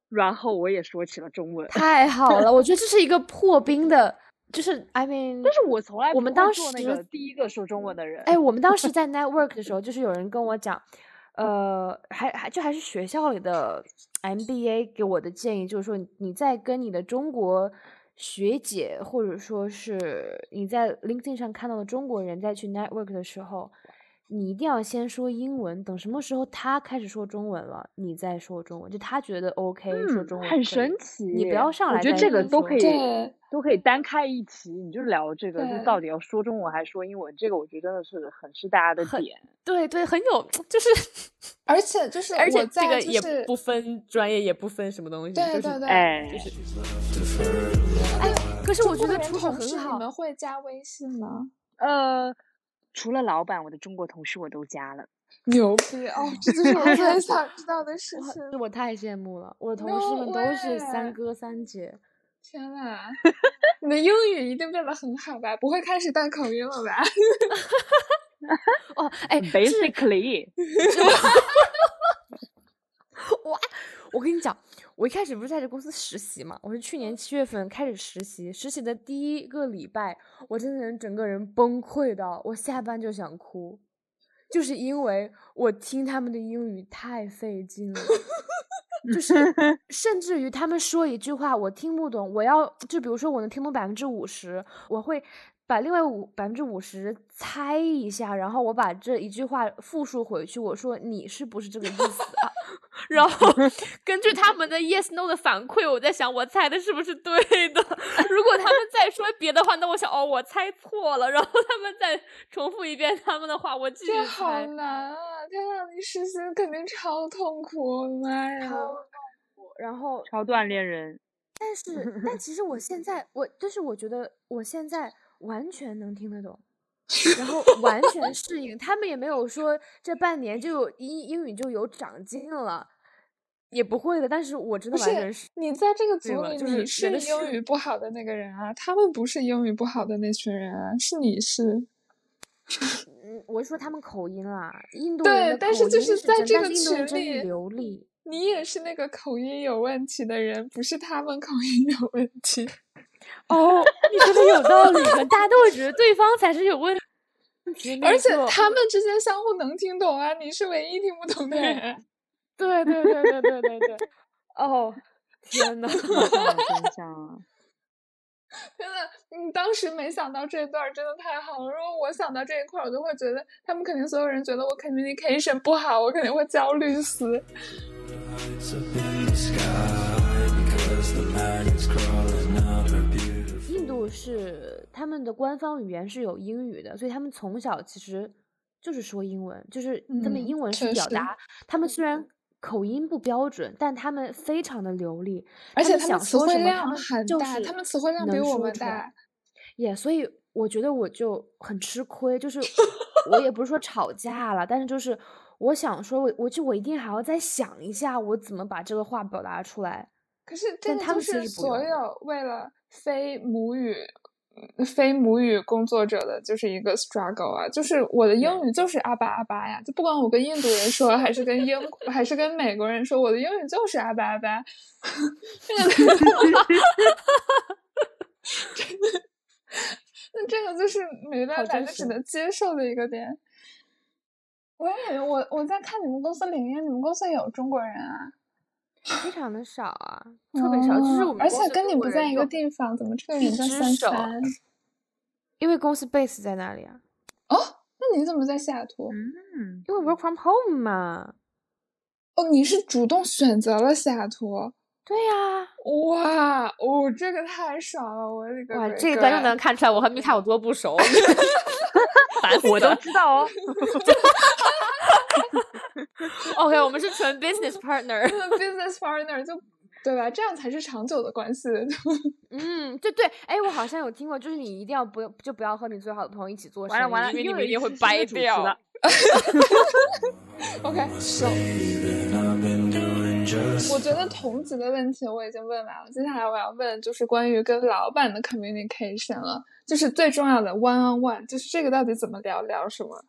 然后我也说起了中文，太好了！我觉得这是一个 破冰的，就是 I mean，但是我从来我们当时那个第一个说中文的人，哎，我们当时 在 network 的时候，就是有人跟我讲，呃，还还就还是学校里的 MBA 给我的建议，就是说你在跟你的中国学姐，或者说是你在 LinkedIn 上看到的中国人，在去 network 的时候。你一定要先说英文，等什么时候他开始说中文了，你再说中文。就他觉得 OK 说中文，很神奇。你不要上来，我觉得这个都可以，都可以单开一期，你就聊这个，就到底要说中文还是说英文？这个我觉得真的是很是大家的点。对对，很有，就是，而且就是，而且这个也不分专业，也不分什么东西，对对对，哎，就是。哎，可是我觉得出口很好。你们会加微信吗？呃。除了老板，我的中国同事我都加了，牛逼哦！这就是我最想知道的事情。我太羡慕了，我的同事们都是三哥三姐。天呐，你的英语一定变得很好吧？不会开始带口音了吧？哦，哎，basically，我 我跟你讲。我一开始不是在这公司实习嘛？我是去年七月份开始实习，实习的第一个礼拜，我真的整个人崩溃到我下班就想哭，就是因为我听他们的英语太费劲了，就是甚至于他们说一句话我听不懂，我要就比如说我能听懂百分之五十，我会。把另外五百分之五十猜一下，然后我把这一句话复述回去。我说你是不是这个意思啊？然后 根据他们的 yes no 的反馈，我在想我猜的是不是对的。如果他们再说别的话，那我想哦我猜错了。然后他们再重复一遍他们的话，我继续猜。好难啊！天呐，你实习肯定超痛苦，我的妈呀！超痛苦，然后超锻炼人。但是，但其实我现在，我就是我觉得我现在。完全能听得懂，然后完全适应。他们也没有说这半年就英英语就有长进了，也不会的。但是我真的完全是你在这个组里，你是英语不好的那个人啊，他们不是英语不好的那群人啊，是你是。我说他们口音啦，印度人但是就是在这个群里流利。你也是那个口音有问题的人，不是他们口音有问题。哦，你说的有道理，大家都会觉得对方才是有问题。而且他们之间相互能听懂啊，你是唯一听不懂的人。对对对对对对对。哦，天呐。真的，你当时没想到这一段真的太好了。如果我想到这一块，我就会觉得他们肯定所有人觉得我 communication 不好，我肯定会焦虑死。印度是他们的官方语言是有英语的，所以他们从小其实就是说英文，就是他们英文是表达。他们虽然口音不标准，但他们非常的流利，而且他们词汇量很大，他们词汇量比我们大。也所以我觉得我就很吃亏，就是我也不是说吵架了，但是就是我想说，我我就我一定还要再想一下，我怎么把这个话表达出来。可是这个就是所有为了非母语。非母语工作者的就是一个 struggle 啊，就是我的英语就是阿巴阿巴呀，就不管我跟印度人说，还是跟英，还是跟美国人说，我的英语就是阿巴阿巴。这个，那这个就是没办法，就只能接受的一个点。我也我我在看你们公司领英，你们公司有中国人啊？非常的少啊，特别少，就是我们而且跟你不在一个地方，怎么这个人叫三三？因为公司 base 在那里啊？哦，那你怎么在西雅图？嗯，因为 work from home 嘛。哦，你是主动选择了西雅图？对呀。哇，哦，这个太爽了，我的个！哇，这一段又能看出来我和米卡有多不熟。我都知道哦。OK，我们是纯 business partner，business partner 就对吧？这样才是长久的关系。嗯，对对，哎，我好像有听过，就是你一定要不就不要和你最好的朋友一起做生意，因为你们一定会掰掉。OK，收。我觉得同级的问题我已经问完了，接下来我要问就是关于跟老板的 communication 了，就是最重要的 one on one，就是这个到底怎么聊，聊什么？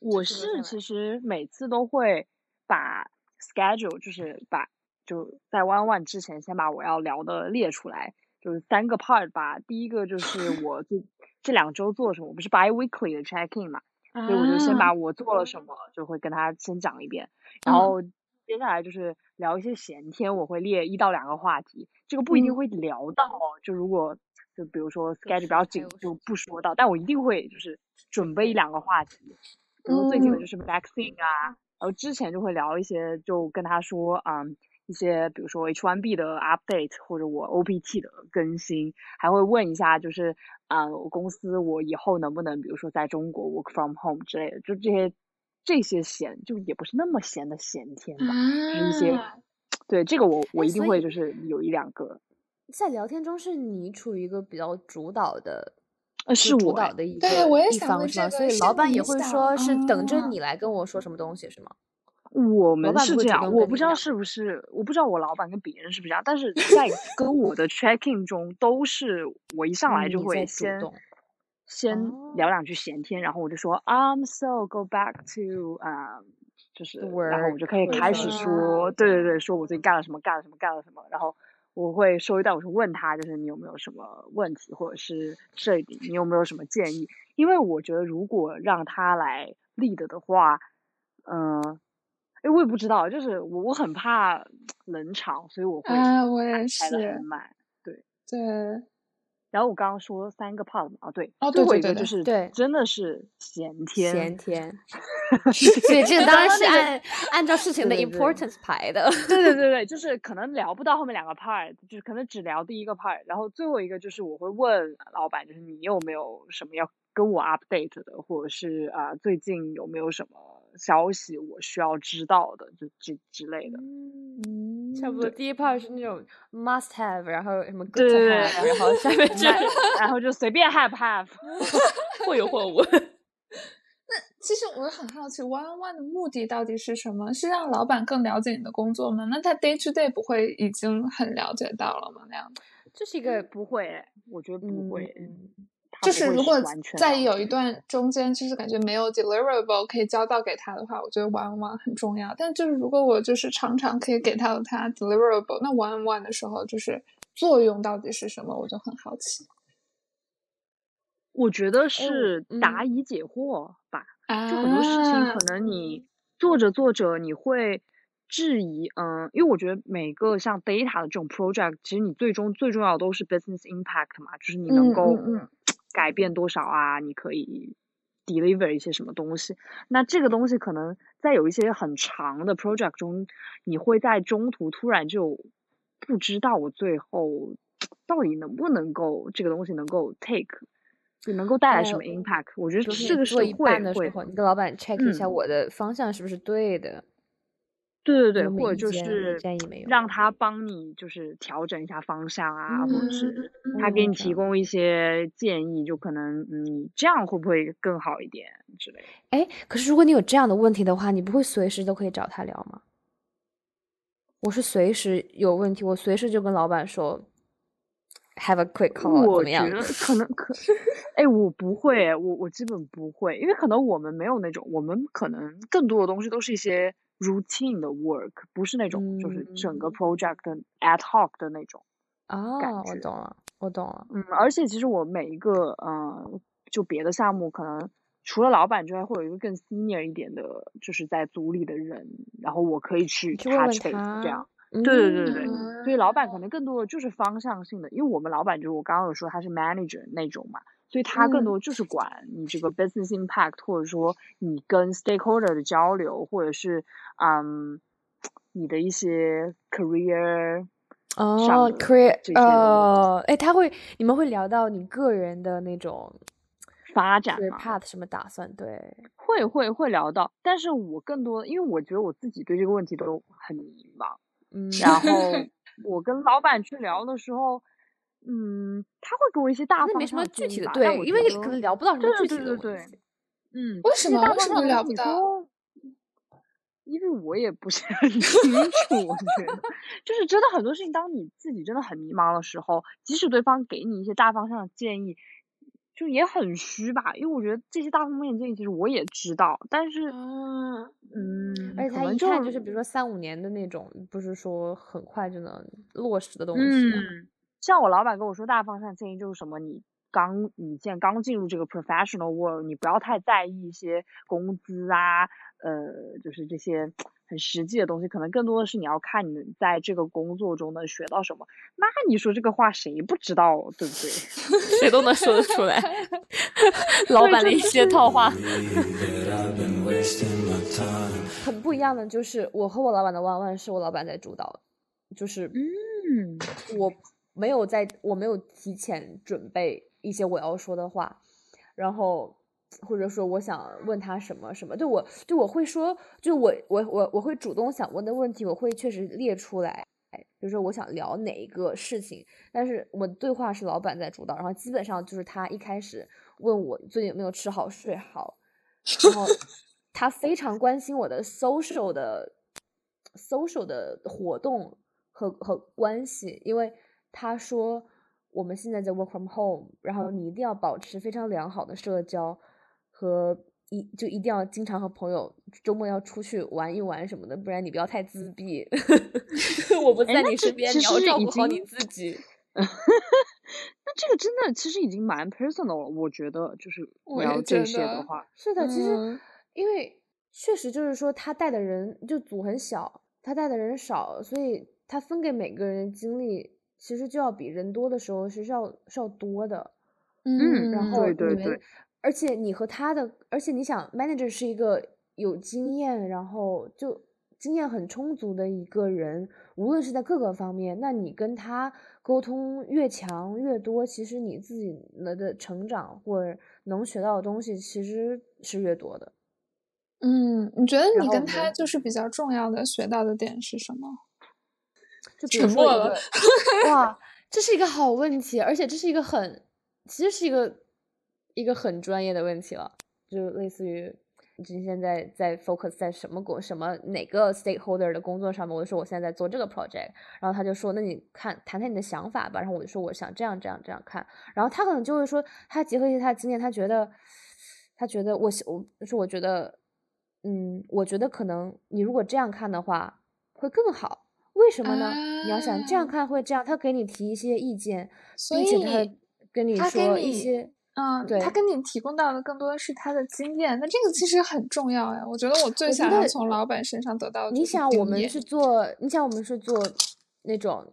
我是其实每次都会把 schedule 就是把就在 one one 之前先把我要聊的列出来，就是三个 part 吧。第一个就是我这这两周做什么，我不是 bi weekly 的 check in 嘛，所以我就先把。我做了什么就会跟他先讲一遍，然后接下来就是聊一些闲天，我会列一到两个话题，这个不一定会聊到，就如果就比如说 schedule 比较紧就不说到，但我一定会就是准备一两个话题。比如最近的就是 vaccine 啊，然后之前就会聊一些，就跟他说，嗯，一些比如说 H1B 的 update 或者我 OPT 的更新，还会问一下，就是，啊，我公司我以后能不能，比如说在中国 work from home 之类的，就这些这些闲，就也不是那么闲的闲天吧，就是一些，对这个我我一定会就是有一两个，在聊天中是你处于一个比较主导的。呃，是我导的一个一方是吗？所以老板也会说是等着你来跟我说什么东西是吗？我们是这样，我不知道是不是，我不知道我老板跟别人是不是这样，但是在跟我的 checking 中都是我一上来就会先先聊两句闲天，然后我就说 I'm so go back to 啊，就是然后我就可以开始说，对对对，说我最近干了什么，干了什么，干了什么，然后。我会收一段，我是问他，就是你有没有什么问题，或者是这里你有没有什么建议？因为我觉得如果让他来 lead 的话，嗯，哎，我也不知道，就是我我很怕冷场，所以我会啊我也是对对。然后我刚刚说三个 part 啊，对，哦，最后一个就是对，真的是闲天，闲 天，所以这个当然是按按照事情的 importance 排的，对对对对，就是可能聊不到后面两个 part，就是可能只聊第一个 part，然后最后一个就是我会问老板，就是你有没有什么要跟我 update 的，或者是啊最近有没有什么。消息我需要知道的，就这之类的。嗯，差不多第一 part 是那种 must have，然后什么 good to have，然后下面就然后就随便 have have，或有或无。那其实我很好奇，one on one 的目的到底是什么？是让老板更了解你的工作吗？那他 day to day 不会已经很了解到了吗？那样这是一个不会，我觉得不会。就是如果在有一段中间，就是感觉没有 deliverable 可以交到给他的话，我觉得 one one 很重要。但就是如果我就是常常可以给到他 deliverable，那 one one 的时候，就是作用到底是什么，我就很好奇。我觉得是答疑解惑吧，就很多事情可能你做着做着你会质疑，嗯，因为我觉得每个像 data 的这种 project，其实你最终最重要的都是 business impact 嘛，就是你能够。改变多少啊？你可以 deliver 一些什么东西？那这个东西可能在有一些很长的 project 中，你会在中途突然就不知道我最后到底能不能够这个东西能够 take，就能够带来什么 impact？我觉得这个是会会，你跟老板 check 一下我的方向是不是对的。对对对，或者就是让他帮你，就是调整一下方向啊，或者是他给你提供一些建议，就可能你这样会不会更好一点之类的？哎，可是如果你有这样的问题的话，你不会随时都可以找他聊吗？我是随时有问题，我随时就跟老板说，have a quick call，怎么样？可能可，哎，我不会，我我基本不会，因为可能我们没有那种，我们可能更多的东西都是一些。Routine 的 work 不是那种，就是整个 project 的 ad hoc 的那种哦，我懂了，我懂了。嗯，而且其实我每一个，嗯，就别的项目，可能除了老板之外，会有一个更 senior 一点的，就是在组里的人，然后我可以去 touch base 这样。对对对对对，所以老板可能更多的就是方向性的，因为我们老板就是我刚刚有说他是 manager 那种嘛。所以他更多就是管你这个 business impact，或者说你跟 stakeholder 的交流，或者是嗯你的一些 career 哦 career 呃，哎，他会你们会聊到你个人的那种发展 path 什么打算？对，会会会聊到，但是我更多因为我觉得我自己对这个问题都很迷茫，嗯，然后 我跟老板去聊的时候。嗯，他会给我一些大方向，没什么具体的，对，因为可能聊不到什么具体的对对嗯，为什么为什么聊不到？因为我也不是很清楚，我觉得就是真的很多事情，当你自己真的很迷茫的时候，即使对方给你一些大方向的建议，就也很虚吧。因为我觉得这些大方面建议其实我也知道，但是嗯嗯，而且他一看就是比如说三五年的那种，不是说很快就能落实的东西。嗯。像我老板跟我说，大方向建议就是什么，你刚你现在刚进入这个 professional world，你不要太在意一些工资啊，呃，就是这些很实际的东西，可能更多的是你要看你在这个工作中能学到什么。那你说这个话谁不知道，对不对？谁都能说得出来，老板的一些套话。很不一样的就是，我和我老板的弯弯是我老板在主导，就是嗯，我。没有在，我没有提前准备一些我要说的话，然后或者说我想问他什么什么，对我就我会说，就我我我我会主动想问的问题，我会确实列出来，比如说我想聊哪一个事情，但是我对话是老板在主导，然后基本上就是他一开始问我最近有没有吃好睡好，然后 他非常关心我的 social 的 social 的活动和和关系，因为。他说：“我们现在在 work from home，然后你一定要保持非常良好的社交，和一就一定要经常和朋友周末要出去玩一玩什么的，不然你不要太自闭。我不在你身边，你要照顾好你自己。那这个真的其实已经蛮 personal 了，我觉得就是聊这些的话，是的，其实因为确实就是说他带的人就组很小，他带的人少，所以他分给每个人精力。”其实就要比人多的时候是要是要多的，嗯，然后你们，而且你和他的，而且你想，manager 是一个有经验，然后就经验很充足的一个人，无论是在各个方面，那你跟他沟通越强越多，其实你自己的成长或者能学到的东西其实是越多的。嗯，你觉得你跟他就是比较重要的学到的点是什么？就沉默了，哇，这是一个好问题，而且这是一个很，其实是一个一个很专业的问题了，就类似于你现在在 focus 在什么工什么哪个 stakeholder 的工作上面？我就说我现在在做这个 project，然后他就说那你看谈谈你的想法吧。然后我就说我想这样这样这样看。然后他可能就会说他结合一些他的经验，他觉得他觉得我我说我觉得嗯，我觉得可能你如果这样看的话会更好。为什么呢？你要想这样看会这样，他给你提一些意见，并且他跟你说一些。嗯，对，他跟你提供到的更多的是他的经验，那这个其实很重要呀。我觉得我最想要从老板身上得到。你想，我们是做，你想，我们是做那种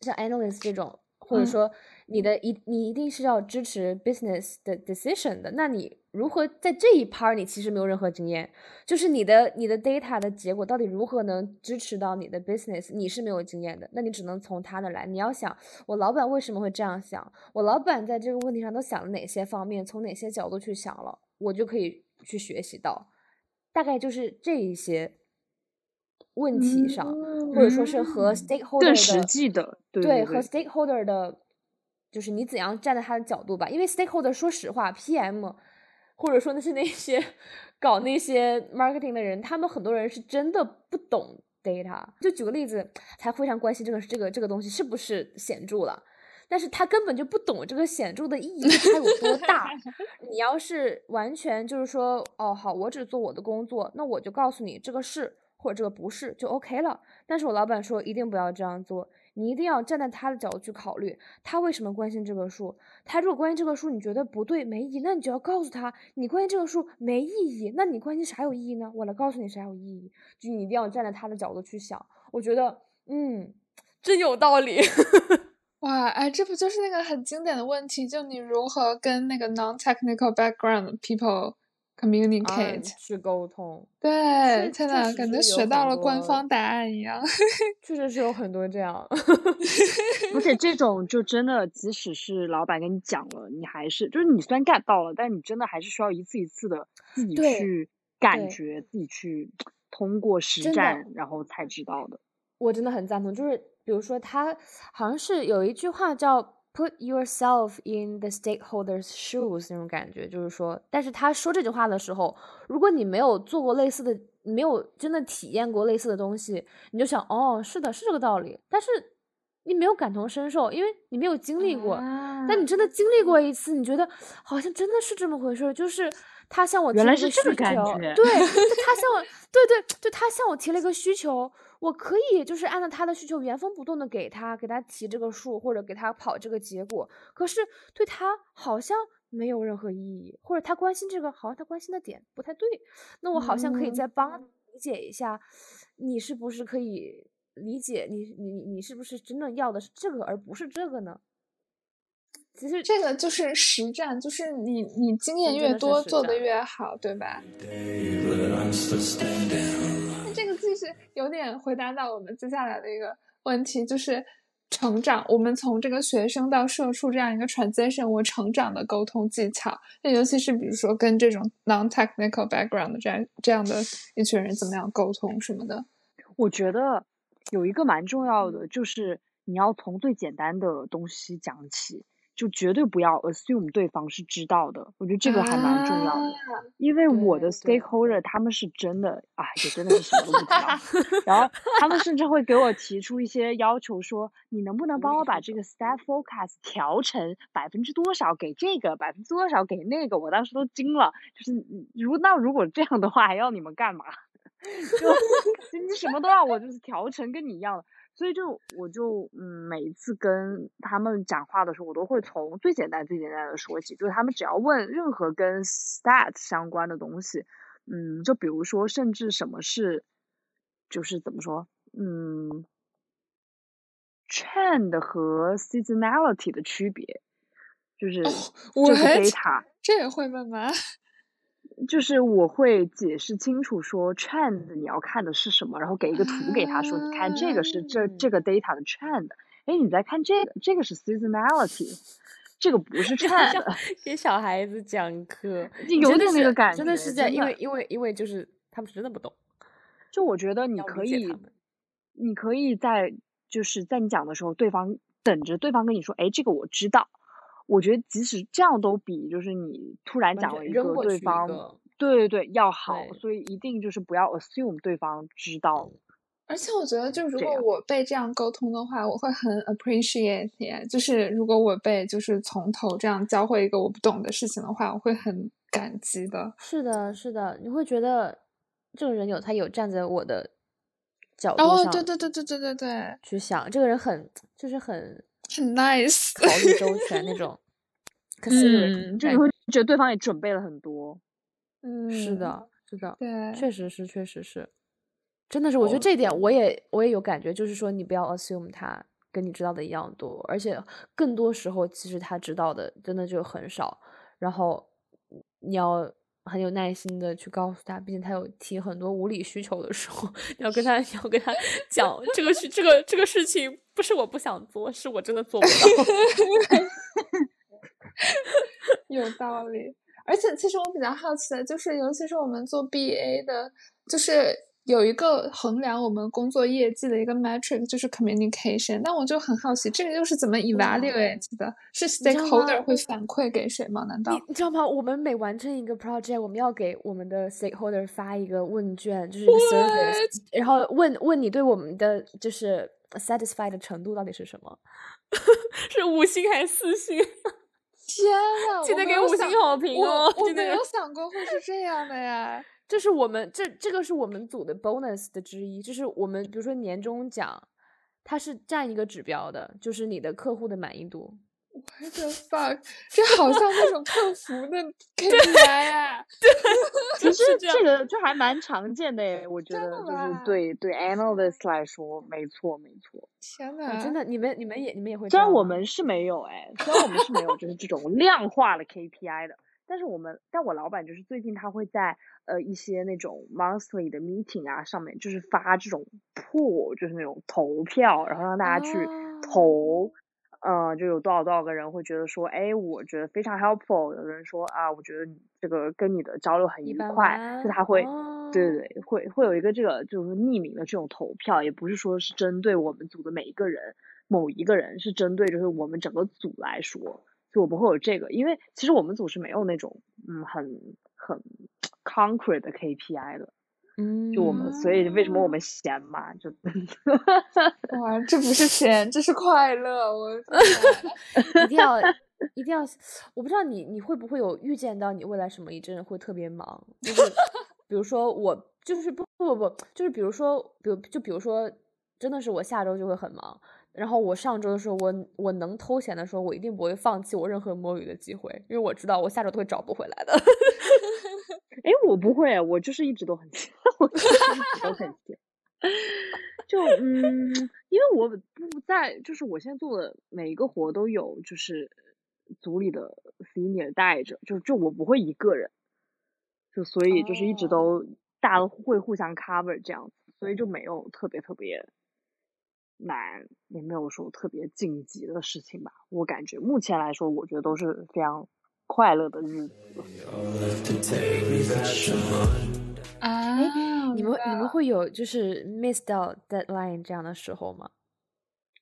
像 analyst 这种，或者说。你的一你一定是要支持 business 的 decision 的，那你如何在这一 part 你其实没有任何经验，就是你的你的 data 的结果到底如何能支持到你的 business，你是没有经验的，那你只能从他那来。你要想我老板为什么会这样想，我老板在这个问题上都想了哪些方面，从哪些角度去想了，我就可以去学习到，大概就是这一些问题上，或者说是和 stakeholder 更实际的对和 stakeholder 的。就是你怎样站在他的角度吧，因为 stakeholder 说实话，PM 或者说那是那些搞那些 marketing 的人，他们很多人是真的不懂 data。就举个例子，他非常关心这个这个这个东西是不是显著了，但是他根本就不懂这个显著的意义它有多大。你要是完全就是说，哦好，我只做我的工作，那我就告诉你这个是或者这个不是就 OK 了。但是我老板说一定不要这样做。你一定要站在他的角度去考虑，他为什么关心这个数？他如果关心这个数，你觉得不对、没意义，那你就要告诉他，你关心这个数没意义。那你关心啥有意义呢？我来告诉你啥有意义。就你一定要站在他的角度去想。我觉得，嗯，真有道理。哇，哎，这不就是那个很经典的问题？就你如何跟那个 non-technical background people？People？communicate 去沟通，对，天呐，感觉学到了官方答案一样。确实是有很多这样 而且这种就真的，即使是老板跟你讲了，你还是就是你虽然 get 到了，但你真的还是需要一次一次的自己去感觉，自己去通过实战，然后才知道的。我真的很赞同，就是比如说他好像是有一句话叫。Put yourself in the stakeholders' shoes 那种感觉，就是说，但是他说这句话的时候，如果你没有做过类似的，没有真的体验过类似的东西，你就想，哦，是的，是这个道理。但是你没有感同身受，因为你没有经历过。但你真的经历过一次，你觉得好像真的是这么回事。就是他向我提了一个需求，对，他向我，对对，就他向我提了一个需求。我可以就是按照他的需求原封不动的给他，给他提这个数，或者给他跑这个结果。可是对他好像没有任何意义，或者他关心这个，好像他关心的点不太对。那我好像可以再帮理解一下，你是不是可以理解你你你是不是真的要的是这个而不是这个呢？其实这个就是实战，就是你你经验越多，做的越好，对吧？那 这个其实有点回答到我们接下来的一个问题，就是成长。我们从这个学生到社畜这样一个 transition，我成长的沟通技巧。那尤其是比如说跟这种 non-technical background 这样这样的一群人怎么样沟通什么的。我觉得有一个蛮重要的，就是你要从最简单的东西讲起。就绝对不要 assume 对方是知道的，我觉得这个还蛮重要的，因为我的 stakeholder 他们是真的，啊，也真的是什么都不知道，然后他们甚至会给我提出一些要求，说你能不能帮我把这个 staff forecast 调成百分之多少给这个，百分之多少给那个，我当时都惊了，就是如那如果这样的话还要你们干嘛？就你什么都要我就是调成跟你一样的。所以就我就嗯，每一次跟他们讲话的时候，我都会从最简单最简单的说起，就是他们只要问任何跟 stat 相关的东西，嗯，就比如说甚至什么是，就是怎么说，嗯，trend 和 seasonality 的区别，就是这是 data，这也会问吗？就是我会解释清楚说 trend 你要看的是什么，然后给一个图给他说，你看这个是这这个 data 的 trend，哎，你再看这个，这个是 seasonality，这个不是 trend。给小孩子讲课，有点那个感觉，真的是在，因为因为因为就是他们真的不懂。就我觉得你可以，你可以在就是在你讲的时候，对方等着对方跟你说，哎，这个我知道。我觉得即使这样都比就是你突然讲了一个对方对对对，要好，所以一定就是不要 assume 对方知道。而且我觉得，就如果我被这样沟通的话，我会很 appreciate。就是如果我被就是从头这样教会一个我不懂的事情的话，我会很感激的。是的，是的，你会觉得这个人有他有站在我的角度上，对对对对对对对，去想这个人很就是很很 nice，考虑周 全那种。可是，就你会觉得对方也准备了很多。嗯，是的，是的，对，确实是，确实是。真的是，我觉得这点我也我也有感觉，就是说你不要 assume 他跟你知道的一样多，而且更多时候其实他知道的真的就很少，然后你要很有耐心的去告诉他，毕竟他有提很多无理需求的时候，要跟他 要跟他讲这个是这个这个事情不是我不想做，是我真的做不到。有道理，而且其实我比较好奇的就是，尤其是我们做 BA 的，就是。有一个衡量我们工作业绩的一个 metric，就是 communication。但我就很好奇，这个又是怎么 evaluate 的？是 stakeholder 会反馈给谁吗？难道你知道吗？我们每完成一个 project，我们要给我们的 stakeholder 发一个问卷，就是一个 service，然后问问你对我们的就是 satisfied 的程度到底是什么？是五星还是四星？天呐！记得给五星好评哦！我没有想过会是这样的呀。这是我们这这个是我们组的 bonus 的之一，就是我们比如说年终奖，它是占一个指标的，就是你的客户的满意度。What the fuck？这好像那种客服的 KPI 啊！其实这个就还蛮常见的诶，我觉得就是对对 analyst 来说，没错没错。天呐，真的，你们你们也你们也会？虽然我们是没有哎，虽然我们是没有，就是这种量化的 KPI 的。但是我们，但我老板就是最近他会在呃一些那种 monthly 的 meeting 啊上面，就是发这种 poll，就是那种投票，然后让大家去投，嗯，就有多少多少个人会觉得说，哎，我觉得非常 helpful，有的人说啊，我觉得这个跟你的交流很愉快，就他会，对对对，会会有一个这个就是匿名的这种投票，也不是说是针对我们组的每一个人，某一个人，是针对就是我们整个组来说。就我不会有这个，因为其实我们组是没有那种嗯很很 concrete 的 KPI 的，嗯，就我们所以为什么我们闲嘛，就 哇，这不是闲，这是快乐，我 一定要一定要，我不知道你你会不会有预见到你未来什么一阵会特别忙，就是比如说我就是不不不不，就是比如说比如就比如说真的是我下周就会很忙。然后我上周的时候，我我能偷闲的时候，我一定不会放弃我任何摸鱼的机会，因为我知道我下周都会找不回来的。哎，我不会，我就是一直都很闲，我一直都很闲。就嗯，因为我不在，就是我现在做的每一个活都有，就是组里的 senior 带着，就就我不会一个人，就所以就是一直都大家都会互相 cover 这样子，所以就没有特别特别。难也没有说特别紧急的事情吧，我感觉目前来说，我觉得都是非常快乐的日子。啊，你们你们会有就是 miss 到 deadline 这样的时候吗？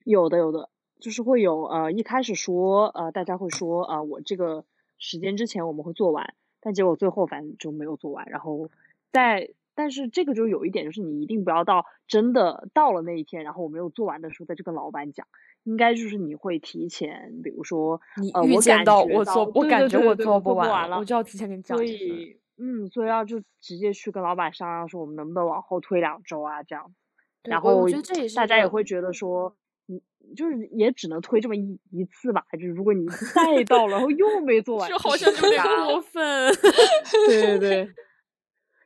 有的有的，就是会有呃一开始说呃大家会说啊我这个时间之前我们会做完，但结果最后反正就没有做完，然后在。但是这个就有一点，就是你一定不要到真的到了那一天，然后我没有做完的时候再去跟老板讲。应该就是你会提前，比如说，你预见到我做，我感觉我做不完了，我就要提前跟你讲。所以，嗯，所以要就直接去跟老板商量，说我们能不能往后推两周啊，这样。然后大家也会觉得说，你就是也只能推这么一一次吧。就是如果你 再到了，然后又没做完，就好像有点过分。对对对。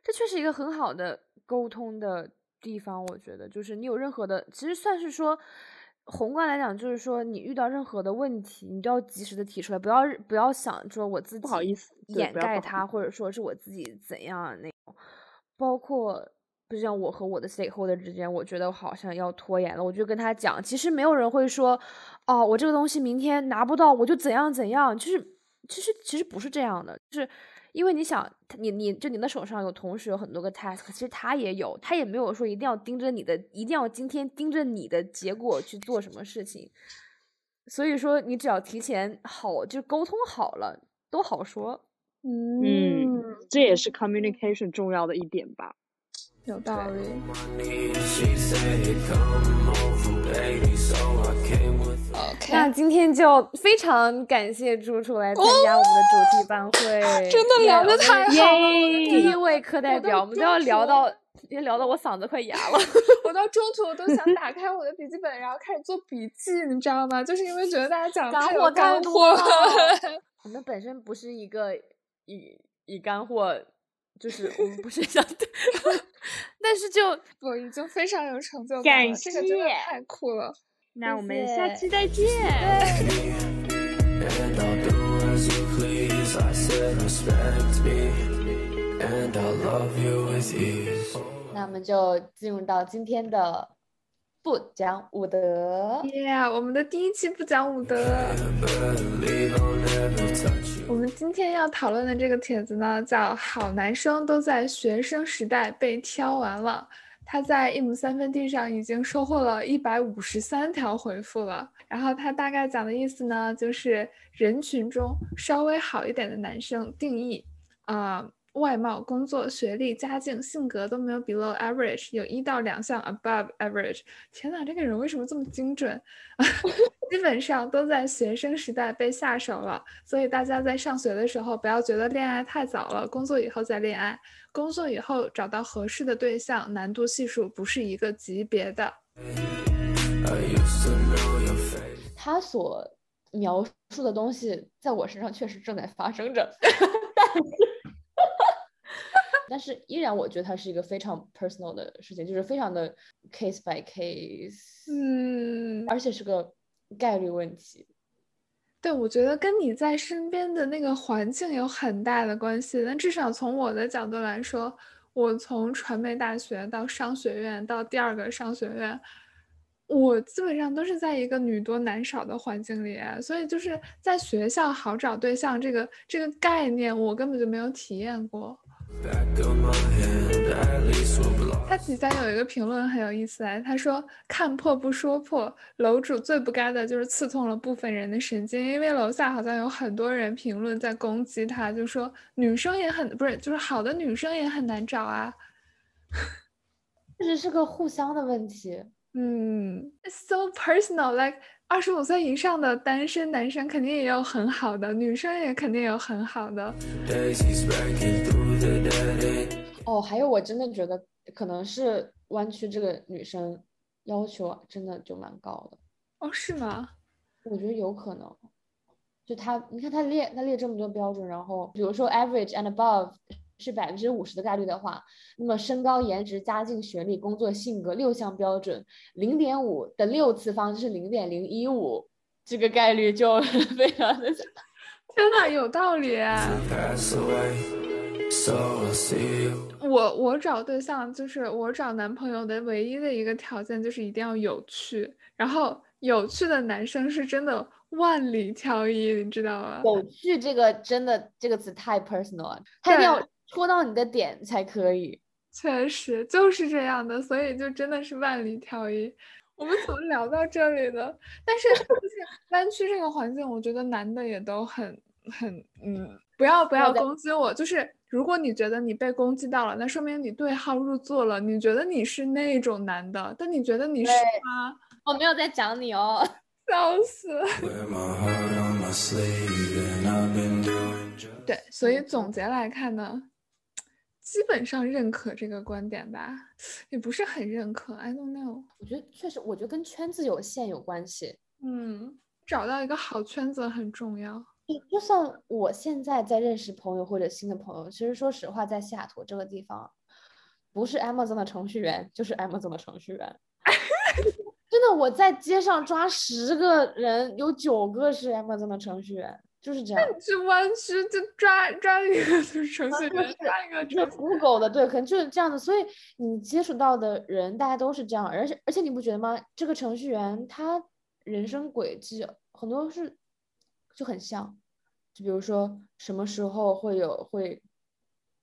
这确实一个很好的沟通的地方，我觉得就是你有任何的，其实算是说宏观来讲，就是说你遇到任何的问题，你都要及时的提出来，不要不要想说我自己不好意思掩盖它，或者说是我自己怎样那种。包括就像我和我的 stakeholder 之间，我觉得我好像要拖延了，我就跟他讲，其实没有人会说，哦，我这个东西明天拿不到，我就怎样怎样，就是其实其实不是这样的，就是。因为你想，你你就你的手上有同时有很多个 task，其实他也有，他也没有说一定要盯着你的，一定要今天盯着你的结果去做什么事情。所以说，你只要提前好，就沟通好了，都好说。嗯，这也是 communication 重要的一点吧。有道理。OK，那今天就非常感谢朱楚来参加我们的主题班会，真的聊的太好了。第一位课代表，我们都要聊到，也聊到我嗓子快哑了。我到中途我都想打开我的笔记本，然后开始做笔记，你知道吗？就是因为觉得大家讲的太有干货。我们本身不是一个以以干货。就是我们不是想，但是就我已经非常有成就感了，这个真的太酷了。那我们下期再见。那我们就进入到今天的。不讲武德，Yeah，！我们的第一期不讲武德。我们今天要讨论的这个帖子呢，叫《好男生都在学生时代被挑完了》。他在一亩三分地上已经收获了一百五十三条回复了。然后他大概讲的意思呢，就是人群中稍微好一点的男生定义啊。外貌、工作、学历、家境、性格都没有 below average，有一到两项 above average。天哪，这个人为什么这么精准？基本上都在学生时代被下手了，所以大家在上学的时候不要觉得恋爱太早了，工作以后再恋爱，工作以后找到合适的对象，难度系数不是一个级别的。他所描述的东西在我身上确实正在发生着，但是。但是依然，我觉得它是一个非常 personal 的事情，就是非常的 case by case，嗯，而且是个概率问题。对，我觉得跟你在身边的那个环境有很大的关系。但至少从我的角度来说，我从传媒大学到商学院到第二个商学院，我基本上都是在一个女多男少的环境里，所以就是在学校好找对象这个这个概念，我根本就没有体验过。他底下有一个评论很有意思哎，他说看破不说破，楼主最不该的就是刺痛了部分人的神经，因为楼下好像有很多人评论在攻击他，就说女生也很不是，就是好的女生也很难找啊，确实是个互相的问题。嗯，so personal，like 二十五岁以上的单身男生肯定也有很好的，女生也肯定有很好的。哦，还有我真的觉得可能是弯曲这个女生要求真的就蛮高的。哦，是吗？我觉得有可能。就他，你看他列他列这么多标准，然后比如说 average and above。是百分之五十的概率的话，那么身高、颜值、家境、学历、工作、性格六项标准，零点五的六次方就是零点零一五，这个概率就 非常的。天呐，有道理。我我找对象就是我找男朋友的唯一的一个条件就是一定要有趣，然后有趣的男生是真的万里挑一，你知道吗？有趣这个真的这个词太 personal 了，他一定要。戳到你的点才可以，确实就是这样的，所以就真的是万里挑一。我们怎么聊到这里的？但是就是湾区这个环境，我觉得男的也都很很嗯，不要不要攻击我。就是如果你觉得你被攻击到了，那说明你对号入座了。你觉得你是那种男的，但你觉得你是吗？我没有在讲你哦，笑死。对，所以总结来看呢。基本上认可这个观点吧，也不是很认可。I don't know。我觉得确实，我觉得跟圈子有限有关系。嗯，找到一个好圈子很重要。就就算我现在在认识朋友或者新的朋友，其实说实话，在西雅图这个地方，不是 Amazon 的程序员就是 Amazon 的程序员。真的，我在街上抓十个人，有九个是 Amazon 的程序员。就是这样，去弯曲就抓抓一个就是程序员，抓一个就是 Google 的，对，可能就是这样的。所以你接触到的人，大家都是这样，而且而且你不觉得吗？这个程序员他人生轨迹很多是就很像，就比如说什么时候会有会，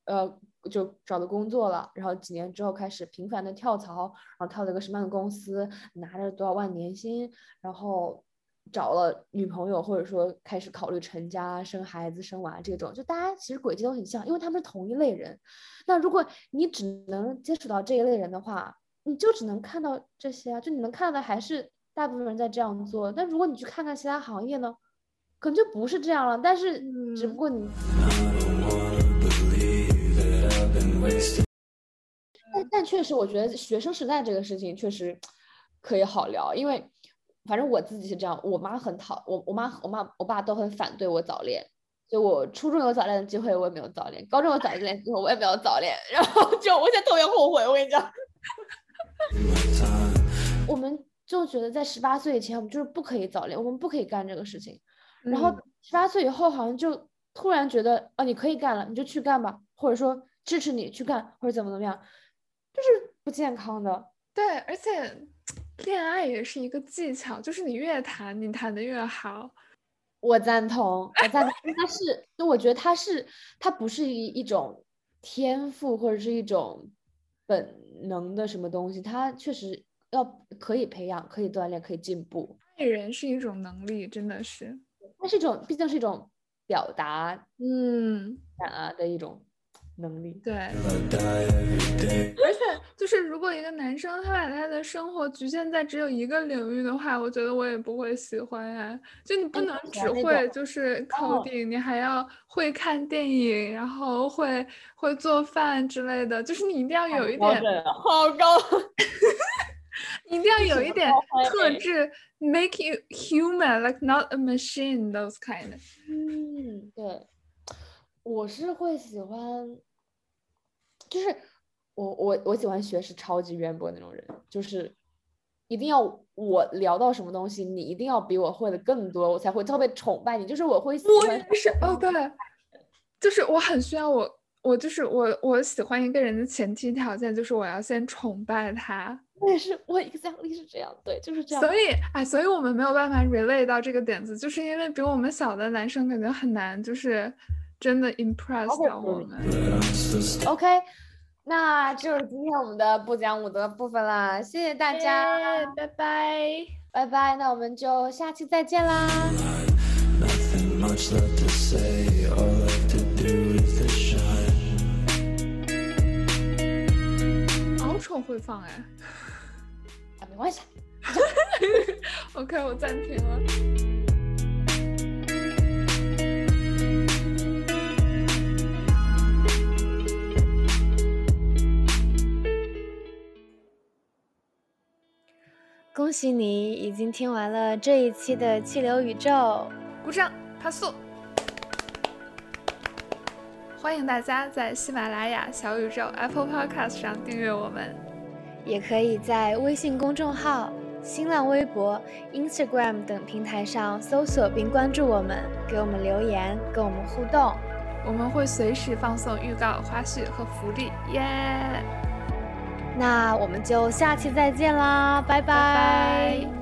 呃，就找到工作了，然后几年之后开始频繁的跳槽，然后跳了个什么样的公司，拿着多少万年薪，然后。找了女朋友，或者说开始考虑成家、生孩子、生娃这种，就大家其实轨迹都很像，因为他们是同一类人。那如果你只能接触到这一类人的话，你就只能看到这些啊，就你能看到的还是大部分人在这样做。但如果你去看看其他行业呢，可能就不是这样了。但是只不过你，但但确实，我觉得学生时代这个事情确实可以好聊，因为。反正我自己是这样，我妈很讨我，我妈、我妈、我爸都很反对我早恋，就我初中有早恋的机会，我也没有早恋；高中有早恋的机会，我也没有早恋。然后就我现在特别后悔，我跟你讲，我们就觉得在十八岁以前，我们就是不可以早恋，我们不可以干这个事情。然后十八岁以后，好像就突然觉得，哦，你可以干了，你就去干吧，或者说支持你去干，或者怎么怎么样，就是不健康的。对，而且。恋爱也是一个技巧，就是你越谈，你谈的越好。我赞同，我赞同。它是，就我觉得它是，它不是一一种天赋或者是一种本能的什么东西，它确实要可以培养，可以锻炼，可以进步。爱人是一种能力，真的是，它是一种，毕竟是一种表达，嗯，啊的一种。能力对，而且就是如果一个男生他把他的生活局限在只有一个领域的话，我觉得我也不会喜欢呀。就你不能只会就是 coding，你还要会看电影，然后会会做饭之类的。就是你一定要有一点好高，你 一定要有一点特质，make you human，like not a machine those kind。嗯，对，我是会喜欢。就是我我我喜欢学识超级渊博那种人，就是一定要我聊到什么东西，你一定要比我会的更多，我才会特别崇拜你。就是我会喜欢是哦对，就是我很需要我我就是我我喜欢一个人的前提条件就是我要先崇拜他。我也是，我 exactly 是这样，对，就是这样。所以哎，所以我们没有办法 relate 到这个点子，就是因为比我们小的男生感觉很难，就是。真的 impress 到我们。OK，那就是今天我们的不讲武德部分啦，谢谢大家，拜拜，拜拜，那我们就下期再见啦。好丑会放哎，啊没关系。OK，我暂停了。恭喜你已经听完了这一期的气流宇宙，鼓掌，拍速！欢迎大家在喜马拉雅、小宇宙、Apple Podcast 上订阅我们，也可以在微信公众号、新浪微博、Instagram 等平台上搜索并关注我们，给我们留言，跟我们互动，我们会随时放送预告、花絮和福利，耶！那我们就下期再见啦，拜拜。